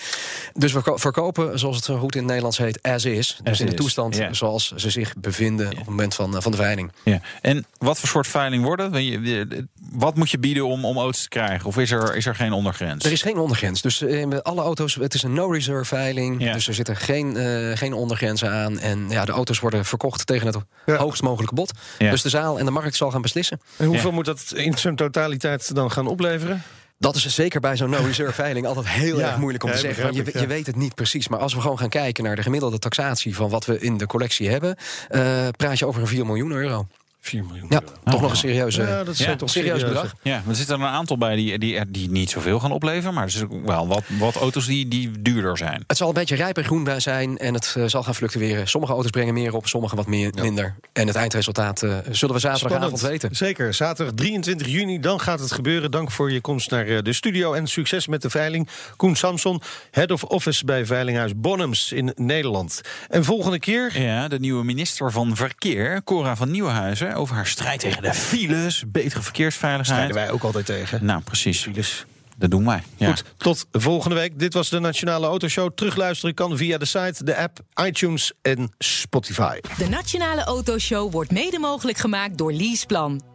Dus we ko- verkopen, zoals het zo goed in het Nederlands heet, as is. Dus As in de toestand zoals ze zich bevinden op het moment van, eh, van de veiling. Ja. En wat voor soort veiling je- Wat moet je bieden om, om auto's te krijgen? Of is er, is er geen ondergrens? Er is geen ondergrens. Dus eh, met alle auto's, het is een no-reserve veiling. Ja. Dus er zitten geen, eh, geen ondergrenzen aan. En ja, de auto's worden verkocht tegen het Ja. hoogst mogelijke bod. Ja. Dus de zaal en de markt zal gaan beslissen. En hoeveel Ja. moet dat in zijn totaliteit dan gaan opleveren? Dat is zeker bij zo'n no-reserve veiling altijd heel Ja, erg moeilijk om ja, te zeggen. Want je, je weet het niet precies. Maar als we gewoon gaan kijken naar de gemiddelde taxatie van wat we in de collectie hebben, eh, praat je over een 4 miljoen euro. 4 miljoen Ja, euro. toch nog een serieuze. Ja, dat is Ja, toch serieus serieus bedrag. Ja, maar er zitten er een aantal bij die, die, die niet zoveel gaan opleveren. Maar er zitten wel wat, wat auto's die, die duurder zijn. Het zal een beetje rijp en groen zijn en het eh, zal gaan fluctueren. Sommige auto's brengen meer op, sommige wat meer, minder. En het eindresultaat eh, zullen we zaterdagavond weten. Zeker. Zaterdag 23 juni, dan gaat het gebeuren. Dank voor je komst naar eh, de studio en succes met de veiling. Koen Samson, Head of Office bij Veilinghuis Bonhams in Nederland. En volgende keer... Ja, de nieuwe minister van Verkeer, Cora van Nieuwenhuizen... over haar strijd tegen de files, betere verkeersveiligheid. Strijden wij ook altijd tegen. Nou, precies. Files. Dat doen wij. Ja. Goed, tot volgende week. Dit was de Nationale Autoshow. Terugluisteren kan via de site, de app, iTunes en Spotify. De Nationale Autoshow wordt mede mogelijk gemaakt door Leaseplan.